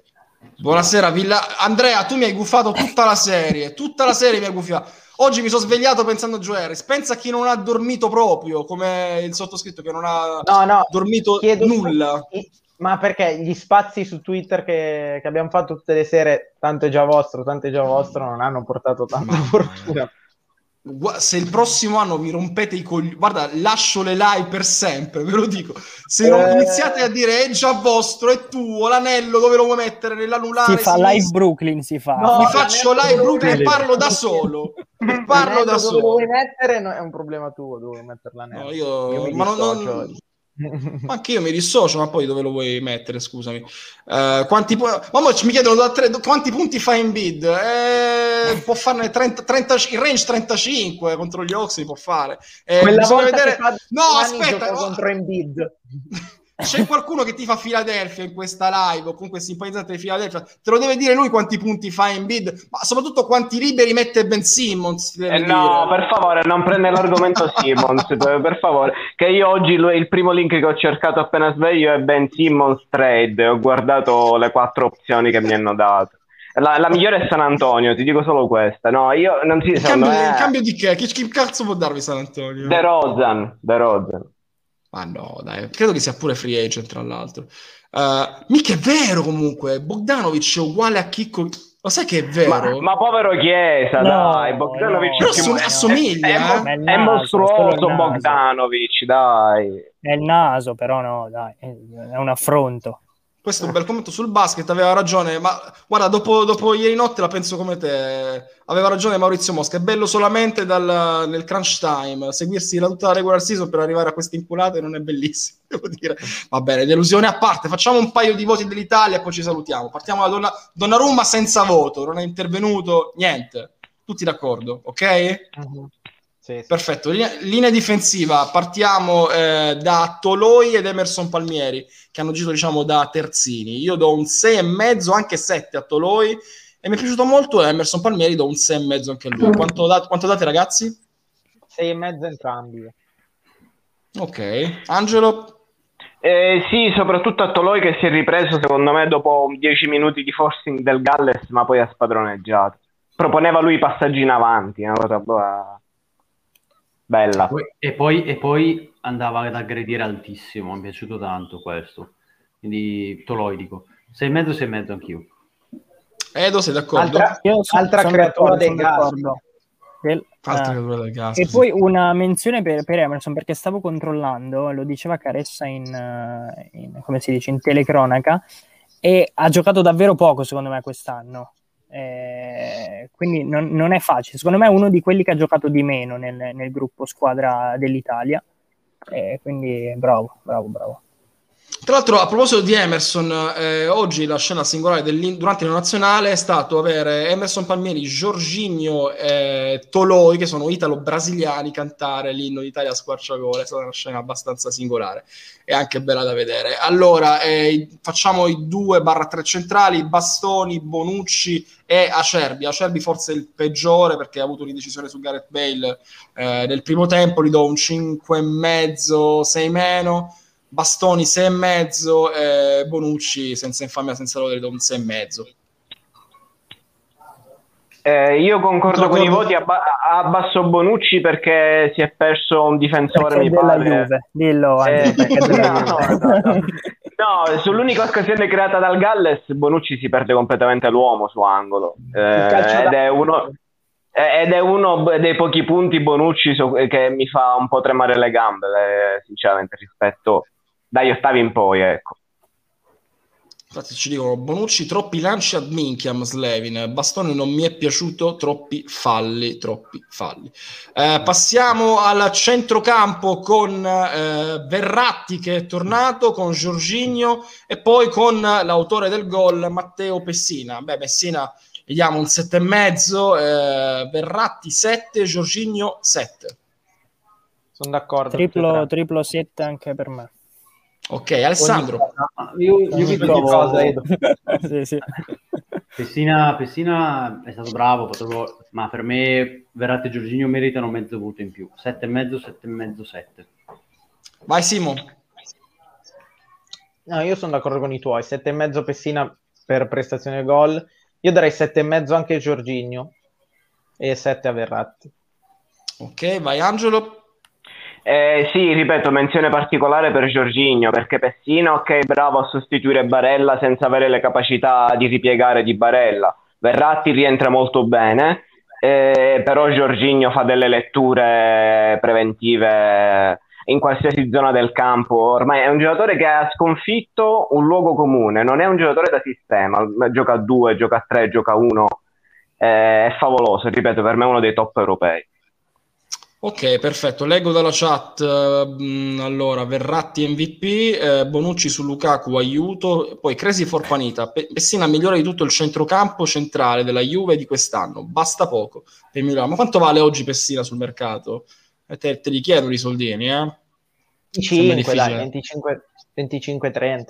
Buonasera, Villa. Andrea, tu mi hai gufato tutta la serie, tutta la serie mi hai gufato. Oggi mi sono svegliato pensando a Joe Harris. Pensa a chi non ha dormito proprio, come il sottoscritto che non ha No, no, dormito nulla. Ma perché gli spazi su Twitter che, che abbiamo fatto tutte le sere, tanto è già vostro, tanto è già vostro, non hanno portato tanta fortuna. Se il prossimo anno vi rompete i coglioni, guarda, lascio le live per sempre, ve lo dico. Se non Eh. iniziate a dire è già vostro, è tuo, l'anello dove lo vuoi mettere nell'anulare? Si fa live Brooklyn, si fa. No, Mi faccio live dove Brooklyn e lo parlo da solo. Parlo da dove solo. lo vuoi mettere no, è un problema tuo, dove vuoi mettere l'anello. No, io, mi ma non- non- anche io mi dissocio, ma poi dove lo vuoi mettere? Scusami. Eh, quanti, pu- ma mo ci mi chiedono da tre- quanti punti fa in bid? Eh, può farne 30, 30 in range 35 contro gli li può fare. Eh, Quella volta vedere. No, aspetta, contro Embiid. c'è qualcuno che ti fa Philadelphia in questa live o comunque simpatizzante di Philadelphia. Te lo deve dire lui quanti punti fa in bid, ma soprattutto quanti liberi mette Ben Simmons. Eh, no, per favore, non prende l'argomento Simmons, per favore. Che io oggi lui- il primo link che ho cercato appena sveglio è Ben Simmons trade. Ho guardato le quattro opzioni che mi hanno dato. La, la migliore è San Antonio, ti dico solo questa. No, io non si secondo cambio, me- cambio di che? Chi cazzo può darvi San Antonio? De Rozan, De Rozan. Ma no, dai, credo che sia pure free agent, tra l'altro. Uh, mica è vero comunque, Bogdanovic è uguale a Chicco. Lo sai che è Ma, vero? ma povero Chiesa, No, dai, Bogdanovic no. è assom- assomiglia, è, eh. Ma è il è naso, mostruoso. Bogdanovic, dai. È il naso, però no, dai, è è un affronto. Questo è un bel commento sul basket, aveva ragione, ma guarda, dopo, dopo ieri notte la penso come te. Aveva ragione Maurizio Mosca, è bello solamente dal- nel crunch time, seguirsi la, tutta la regular season per arrivare a queste inculate non è bellissimo, devo dire. Va bene, delusione a parte, facciamo un paio di voti dell'Italia e poi ci salutiamo. Partiamo da Donna, Donnarumma senza voto, non è intervenuto, niente. Tutti d'accordo, ok? Sì, sì. Perfetto, linea, linea difensiva, partiamo eh, da Toloi ed Emerson Palmieri che hanno girato diciamo da terzini. Io do un 6,5, anche 7 a Toloi e mi è piaciuto molto Emerson Palmieri, do un 6,5 anche a lui. Quanto, da- quanto date ragazzi? Sei e mezzo entrambi. Ok, Angelo? Eh, sì, soprattutto a Toloi che si è ripreso secondo me dopo 10 minuti di forcing del Galles, ma poi ha spadroneggiato. Proponeva lui i passaggi in avanti, una cosa boh, bella. Poi- e, poi, e poi andava ad aggredire altissimo, mi è piaciuto tanto questo. Quindi Toloi dico, sei e mezzo, sei e mezzo anch'io. Edo, sei d'accordo? Altra, Io so- altra sono creatura sono gas. d'accordo. Del- Altra ah. creatura del gas. E sì. poi una menzione per, per Emerson, perché stavo controllando, lo diceva Caressa in, eh, in- come si dice, in telecronaca, e ha giocato davvero poco secondo me quest'anno. Eh, quindi non, non è facile. Secondo me è uno di quelli che ha giocato di meno nel, nel gruppo squadra dell'Italia. Eh, quindi bravo, bravo, bravo. Tra l'altro, a proposito di Emerson, eh, oggi la scena singolare durante la nazionale è stato avere Emerson Palmieri, Giorginio e Toloi, che sono italo-brasiliani, cantare l'inno d'Italia a squarciagola. È stata una scena abbastanza singolare e anche bella da vedere. Allora, eh, facciamo i 2-3 centrali, Bastoni, Bonucci e Acerbi. Acerbi forse il peggiore perché ha avuto un'indecisione su Gareth Bale eh, nel primo tempo, gli do un 5,5, 6 meno. Bastoni 6 e mezzo e Bonucci senza infamia senza lode un 6 e mezzo Eh, io concordo con i voti, abba- abbasso Bonucci perché si è perso un difensore, Perché mi pare. Juve, dillo Eh, no, no, no. No, sull'unica occasione creata dal Galles, Bonucci si perde completamente l'uomo su angolo. Eh, ed, è uno, eh, ed è uno dei pochi punti Bonucci su- che mi fa un po' tremare le gambe, eh, sinceramente, rispetto dagli ottavi in poi, ecco. infatti ci dicono Bonucci troppi lanci ad minchiam Slevin Bastoni non mi è piaciuto troppi falli troppi falli Eh, passiamo al centrocampo con eh, Verratti che è tornato con Giorginio e poi con l'autore del gol Matteo Pessina beh Pessina vediamo un 7 e mezzo eh, Verratti 7 Giorginio 7 Sono d'accordo. Triplo, triplo 7 anche per me. Ok Alessandro Io, io vi Ogni trovo... sì, sì. Pessina, Pessina è stato bravo, potevo- ma per me Verratti e Giorginio meritano mezzo voto in più. Sette e mezzo, sette e mezzo, sette. vai Simo No, io sono d'accordo con i tuoi. Sette e mezzo Pessina per prestazione gol. Io darei 7,5 anche a Giorginio e 7 a Verratti. Ok, vai Angelo. Eh, sì, ripeto, menzione particolare per Giorginio, perché Pessina, ok, bravo a sostituire Barella senza avere le capacità di ripiegare di Barella. Verratti rientra molto bene, eh, però Giorginio fa delle letture preventive in qualsiasi zona del campo. Ormai è un giocatore che ha sconfitto un luogo comune, non è un giocatore da sistema, gioca a due, gioca a tre, gioca a uno. Eh, è favoloso, ripeto, per me è uno dei top europei. Ok, perfetto. Leggo dalla chat. eh, allora, Verratti MVP, eh, Bonucci su Lukaku, aiuto. Poi Cresi Forpanita. Pe- Pessina migliore di tutto il centrocampo centrale della Juve di quest'anno. Basta poco per migliorare. Ma quanto vale oggi Pessina sul mercato? E te, te li chiedono i soldini, eh? Sembra 25, difficile. dai, 25, 25-30.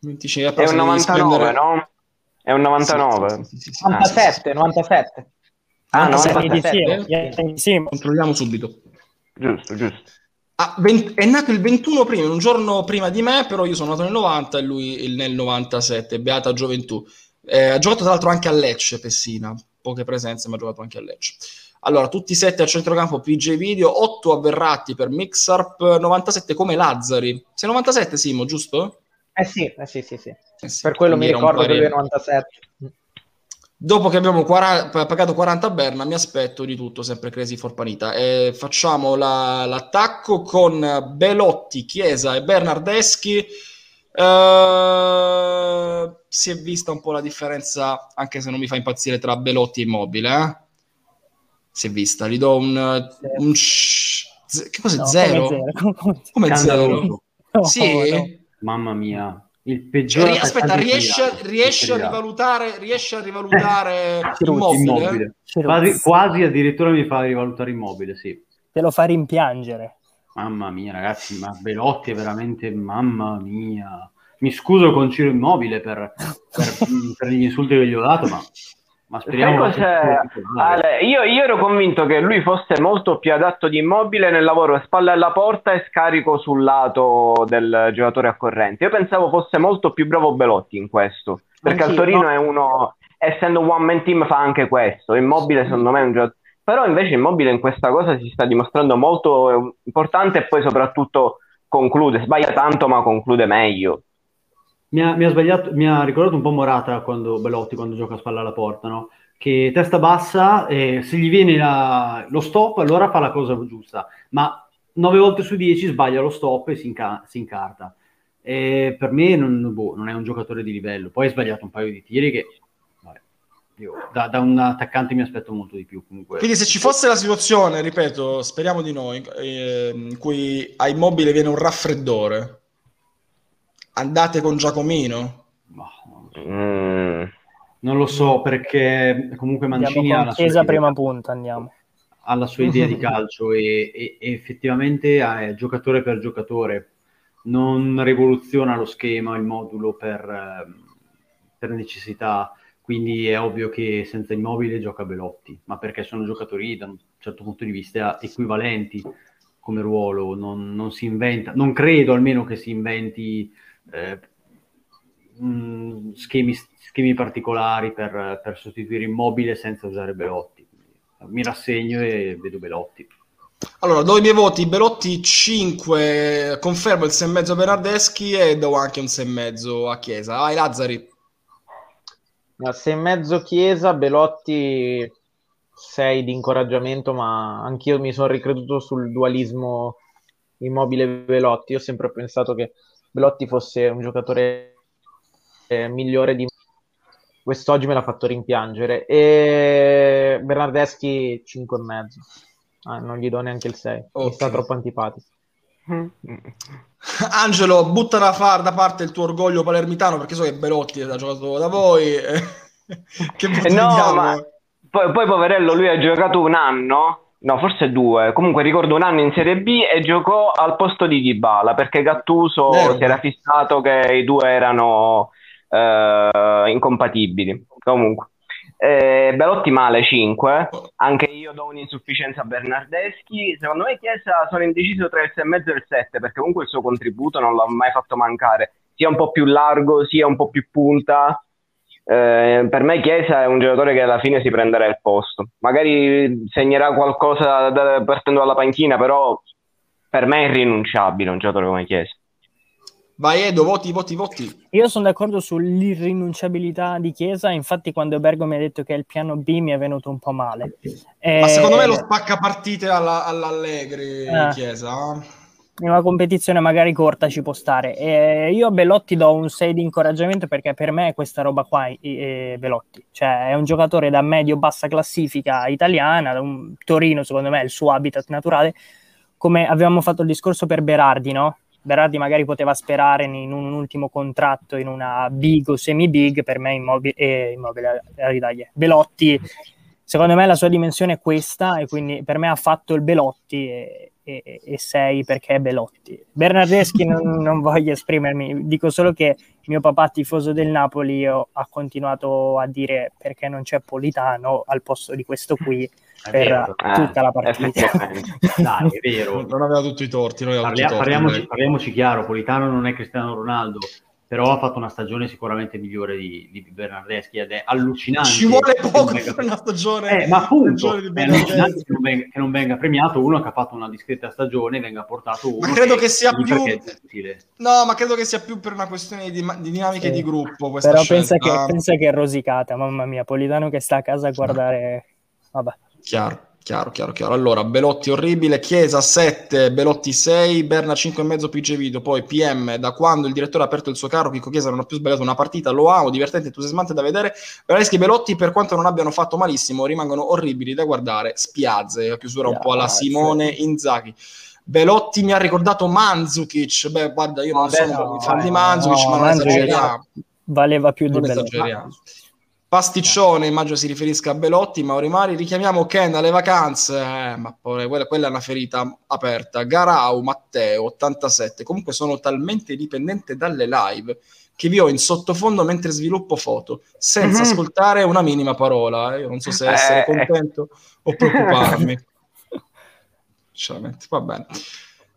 25, È però se un devi 99, spendere- no? È un 99. Sì. Ah, sì, sì, 97, 97. Ah, no, sì, Anni di 97. Simo, anni di Simo. Controlliamo subito. Giusto, giusto. Ah, ven- è nato il 21 prima, un giorno prima di me, però io sono nato nel 90 e lui nel 97, beata gioventù. Eh, ha giocato tra l'altro anche a Lecce, Pessina, poche presenze, ma ha giocato anche a Lecce. Allora, tutti 7 a centrocampo PJ Video, 8 a Verratti per Mixarp, 97 come Lazzari. Sei 97 Simo, giusto? Eh sì, eh sì, sì, sì. Eh sì, Per quello mi ricordo che è 97. Dopo che abbiamo 40 pagato 40 a Berna, mi aspetto di tutto, sempre Crazy Forpanita. E facciamo la- l'attacco con Belotti, Chiesa e Bernardeschi. Eh, si è vista un po' la differenza, anche se non mi fa impazzire, tra Belotti e Immobile. eh? Si è vista, gli do un... un che cos'è? No, zero? come zero. Come zero? No, Sì? no. Mamma mia. Il peggior Ri- aspetta, riesce, riesce a rivalutare, riesce a rivalutare Sì, Immobile? Immobile. Quasi, quasi addirittura mi fa rivalutare immobile, sì. Te lo fa rimpiangere. Mamma mia, ragazzi, ma Belotti è veramente mamma mia. Mi scuso con Ciro Immobile per, per- per gli insulti che gli ho dato, ma, ma speriamo? Ale, io, io ero convinto che lui fosse molto più adatto di immobile nel lavoro spalle alla porta e scarico sul lato del giocatore accorrente. Io pensavo fosse molto più bravo Belotti in questo, perché al Anch'io, Torino no? è uno, essendo un one man team, fa anche questo. Immobile, secondo me, è un giocatore. Però invece Immobile in questa cosa si sta dimostrando molto eh, importante e poi soprattutto conclude, sbaglia tanto ma conclude meglio. Mi ha, mi ha mi ha ricordato un po' Morata quando Belotti quando gioca a spalla alla porta, no? Che testa bassa, e se gli viene la- lo stop, allora fa la cosa giusta, ma 9 volte su 10 sbaglia lo stop e si, inca- si incarta. E per me non, boh, non è un giocatore di livello. Poi ha sbagliato un paio di tiri che io da, da un attaccante mi aspetto molto di più. Comunque. Quindi se ci fosse la situazione, ripeto, speriamo di noi, eh, in cui a Immobile viene un raffreddore, andate con Giacomino? Non lo so. Mm. Non lo so perché comunque Mancini ha la Chiesa idea. prima punta, andiamo. ha la sua idea di calcio e, e- e effettivamente è giocatore per giocatore, non rivoluziona lo schema, il modulo per, ehm, per necessità, quindi è ovvio che senza immobile gioca Belotti, ma perché sono giocatori da un certo punto di vista equivalenti come ruolo, non, non si inventa, non credo almeno che si inventi eh, mh, schemi, schemi particolari per, per sostituire immobile senza usare Belotti mi rassegno e vedo Belotti. Allora, do i miei voti, Belotti 5, confermo il 6,5 a Bernardeschi e do anche un 6,5 a Chiesa. Vai Lazzari. A 6,5 Chiesa, Belotti 6 di incoraggiamento, ma anch'io mi sono ricreduto sul dualismo Immobile-Belotti. Io ho sempre pensato che Belotti fosse un giocatore eh, migliore di quest'oggi me l'ha fatto rimpiangere. E Bernardeschi 5 e mezzo. Ah, non gli do neanche il 6 Ok. mi sta troppo antipatico. Angelo, butta da, far, da parte il tuo orgoglio palermitano perché so che Belotti ha giocato da voi. che Eh, no, ma poi, poi, poverello, lui ha giocato un anno, no, forse due, comunque ricordo un anno in Serie B e giocò al posto di Dybala perché Gattuso Vero. si era fissato che i due erano eh, incompatibili. Comunque, eh, Belotti male 5, anche io do un'insufficienza a Bernardeschi. Secondo me Chiesa sono indeciso tra il 6,5 e il 7 perché comunque il suo contributo non l'ha mai fatto mancare, sia un po' più largo, sia un po' più punta. Eh, per me Chiesa è un giocatore che alla fine si prenderà il posto. Magari segnerà qualcosa da, partendo dalla panchina, però per me è irrinunciabile un giocatore come Chiesa. Vai Edo, voti, voti, voti. Io sono d'accordo sull'irrinunciabilità di Chiesa, infatti quando Bergo mi ha detto che è il piano B mi è venuto un po' male. Ma secondo me lo spacca partite alla, all'Allegri Eh. Chiesa. In una competizione magari corta ci può stare. E io a Belotti do un 6 di incoraggiamento perché per me è questa roba qua eh, eh, Belotti, cioè è un giocatore da medio-bassa classifica italiana, un Torino secondo me è il suo habitat naturale, come avevamo fatto il discorso per Berardi, no? Berardi magari poteva sperare in un ultimo contratto in una big o semi-big, per me immobile, eh, immobile la. Belotti, secondo me la sua dimensione è questa e quindi per me ha fatto il Belotti e, e, e sei perché è Belotti. Bernardeschi non, non voglio esprimermi, dico solo che mio papà tifoso del Napoli io- ha continuato a dire perché non c'è Politano al posto di questo qui È per vero. tutta la Eh, partita. Dai, è vero. Non aveva tutti i torti. Parlia- tutti i torti, parliamoci, parliamoci chiaro, Politano non è Cristiano Ronaldo, però ha fatto una stagione sicuramente migliore di, di Bernardeschi ed è allucinante. Ci vuole che poco per una stagione. Eh, ma appunto, è allucinante che non, venga, che non venga premiato uno che ha fatto una discreta stagione, venga portato uno Ma credo che sia lì più-. No, ma credo che sia più per una questione di, di dinamiche Sì. di gruppo. Questa Però pensa che, pensa che è rosicata, mamma mia, Politano che sta a casa a guardare... Vabbè. Chiaro, chiaro, chiaro, chiaro. Allora, Belotti orribile, Chiesa 7, Belotti 6, Berna 5,5 PG video, poi PM, da quando il direttore ha aperto il suo carro, Chico Chiesa non ha più sbagliato una partita, lo amo, divertente, entusiasmante da vedere. Bernardeschi e Belotti, per quanto non abbiano fatto malissimo, rimangono orribili da guardare, spiazze, a chiusura un po' alla. Simone Inzaghi. Belotti mi ha ricordato Manzukic, beh guarda io non Vabbè, sono no, fan di no, Manzukic, ma non Mandzukic esageriamo. Valeva più di Non Belotti. Pasticcione, immagino si riferisca a Belotti, Mauri Mari, richiamiamo Ken alle vacanze, eh, ma poi quella, quella è una ferita aperta. Garau, Matteo, 87, comunque sono talmente dipendente dalle live che vi ho in sottofondo mentre sviluppo foto, senza Mhm. ascoltare una minima parola. Io non so se essere Eh. contento o preoccuparmi. Sinceramente, va bene.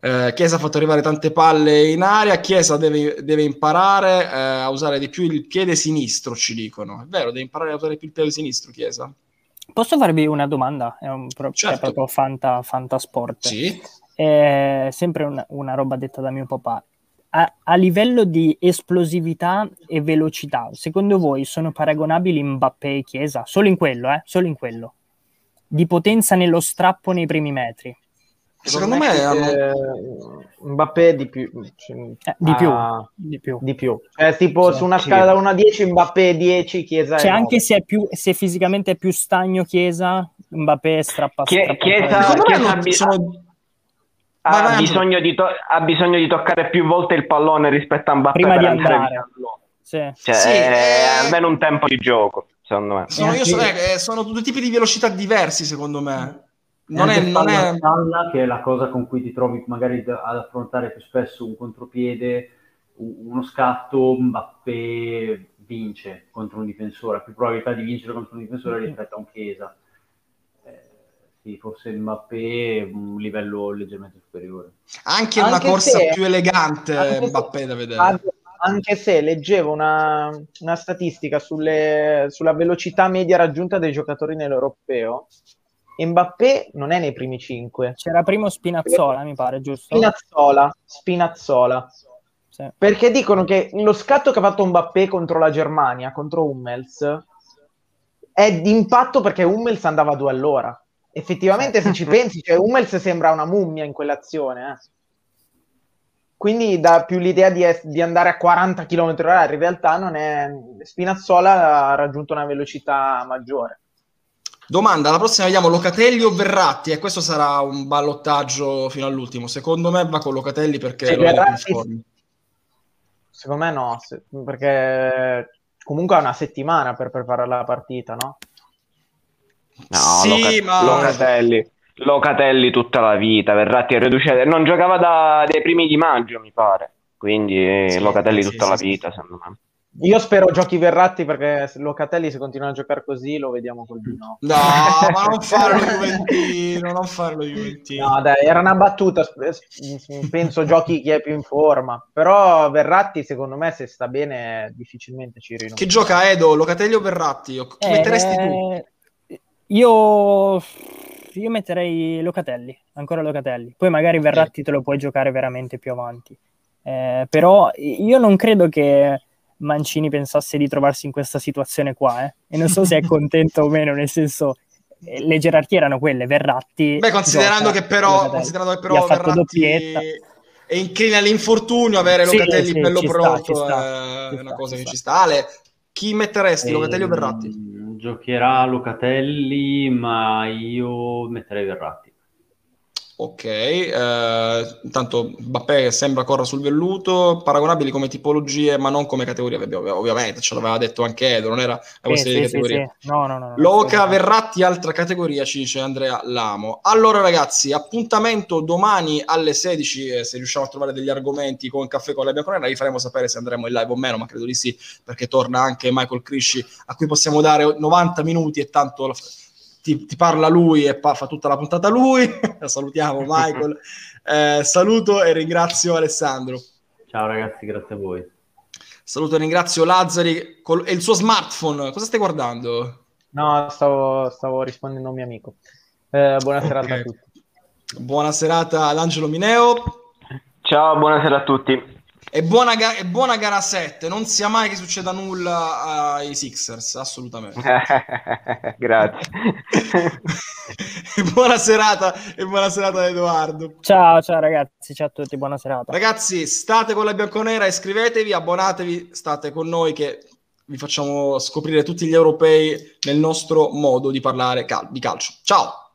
Eh, Chiesa ha fatto arrivare tante palle in aria. Chiesa deve, deve imparare eh, a usare di più il piede sinistro, ci dicono. È vero, deve imparare a usare più il piede sinistro, Chiesa. Posso farvi una domanda? È, un pro- Certo. è proprio fanta, fantasport. Sì. È sempre una, una roba detta da mio papà. A, a livello di esplosività e velocità, secondo voi sono paragonabili Mbappé e Chiesa? Solo in quello, eh? Solo in quello. Di potenza nello strappo nei primi metri. Secondo me hanno... eh, Mbappé di più. cioè, Eh, di più. ah, Di più. di più. Cioè, tipo Sì. su una scala da 1 a 10, Mbappé 10, Chiesa Cioè, anche se, è più, se fisicamente è più stagno Chiesa, Mbappé strappa, Chie- strappa Chiesa- Secondo me Chiesa hanno- sono- ha, bisogno di to- ha bisogno di toccare più volte il pallone rispetto a Mbappé Prima di entrare andare. Sì. Cioè, Sì, è eh. almeno un tempo di gioco, secondo me. Sono, io anche- so- eh, sono due tipi di velocità diversi, secondo me. Non è, non è... spalla, che è la cosa con cui ti trovi magari da- ad affrontare più spesso un contropiede, uno scatto, Mbappé vince contro un difensore, ha più probabilità di vincere contro un difensore rispetto a un Chiesa. Eh, sì, forse Mbappé è un livello leggermente superiore. anche una Anche corsa se- più elegante anche se- Mbappé da vedere. Anche- Anche se leggevo una, una statistica sulle- sulla velocità media raggiunta dai giocatori nell'europeo, Mbappé non è nei primi 5. C'era primo Spinazzola, mi pare, giusto? Spinazzola, Spinazzola. Sì. Perché dicono che lo scatto che ha fatto Mbappé contro la Germania, contro Hummels, è d'impatto perché Hummels andava a due all'ora. Effettivamente, se ci pensi, cioè, Hummels sembra una mummia in quell'azione. eh. Quindi dà più l'idea di, es- di andare a 40 km h In realtà non è... Spinazzola ha raggiunto una velocità maggiore. Domanda, la prossima vediamo Locatelli o Verratti e questo sarà un ballottaggio fino all'ultimo. Secondo me va con Locatelli perché Sì, Verratti-. Secondo me no, se- perché comunque ha una settimana per preparare la partita, no? No, sì, Loca- ma Locatelli, Locatelli tutta la vita, Verratti è riducente, non giocava da, dai primi di maggio mi pare, quindi Sì, Locatelli sì, tutta sì, la sì. vita secondo me. Io spero giochi Verratti perché se Locatelli se continua a giocare così lo vediamo col Dino. No, ma non farlo Juventino, non farlo Juventino. No, dai, era una battuta. Penso giochi chi è più in forma. Però Verratti, secondo me, se sta bene, difficilmente ci rinuncia. Che gioca Edo, Locatelli o Verratti? Chi Eh, metteresti tu? Io, io metterei Locatelli, ancora Locatelli. Poi magari Verratti te lo puoi giocare veramente più avanti. Eh, però io non credo che Mancini pensasse di trovarsi in questa situazione qua, eh. E non so se è contento o meno, nel senso, eh, le gerarchie erano quelle, Verratti... Beh, considerando gioca, che però, considerando che però ha fatto Verratti doppietta. è incline all'infortunio, avere Sì, Locatelli sì, bello ci sta, pronto ci sta, è ci una sta, cosa ci che sta. ci sta. Ale, chi metteresti, Locatelli o Ehm, Verratti? Giocherà Locatelli, ma io metterei Verratti. Ok, eh, intanto Mbappé che sembra corra sul velluto, paragonabili come tipologie ma non come categorie, ovviamente ce l'aveva detto anche Edo, non era la Sì, questione sì, di sì, categorie. sì. No, no, no, no, Loca. Verratti, altra categoria, ci dice Andrea Lamo. Allora ragazzi, appuntamento domani alle 16, eh, se riusciamo a trovare degli argomenti con Caffè con la Bianconera, vi faremo sapere se andremo in live o meno, ma credo di sì, perché torna anche Michael Crisci, a cui possiamo dare 90 minuti e tanto la- ti, ti parla lui e pa- fa tutta la puntata lui. Salutiamo Michael. Eh, saluto e ringrazio Alessandro. Ciao ragazzi, grazie a voi. Saluto e ringrazio Lazzari col- e il suo smartphone. Cosa stai guardando? No, stavo, stavo rispondendo a un mio amico. Eh, buona serata Ok. a tutti. Buona serata ad Angelo Mineo. Ciao, buonasera a tutti. E buona, ga- e buona gara 7. Non sia mai che succeda nulla ai Sixers, assolutamente. Grazie. Buona serata e buona serata Edoardo. Ciao, ciao ragazzi, ciao a tutti, buona serata. Ragazzi, state con la Bianconera, iscrivetevi, abbonatevi, state con noi che vi facciamo scoprire tutti gli europei nel nostro modo di parlare cal- di calcio. Ciao!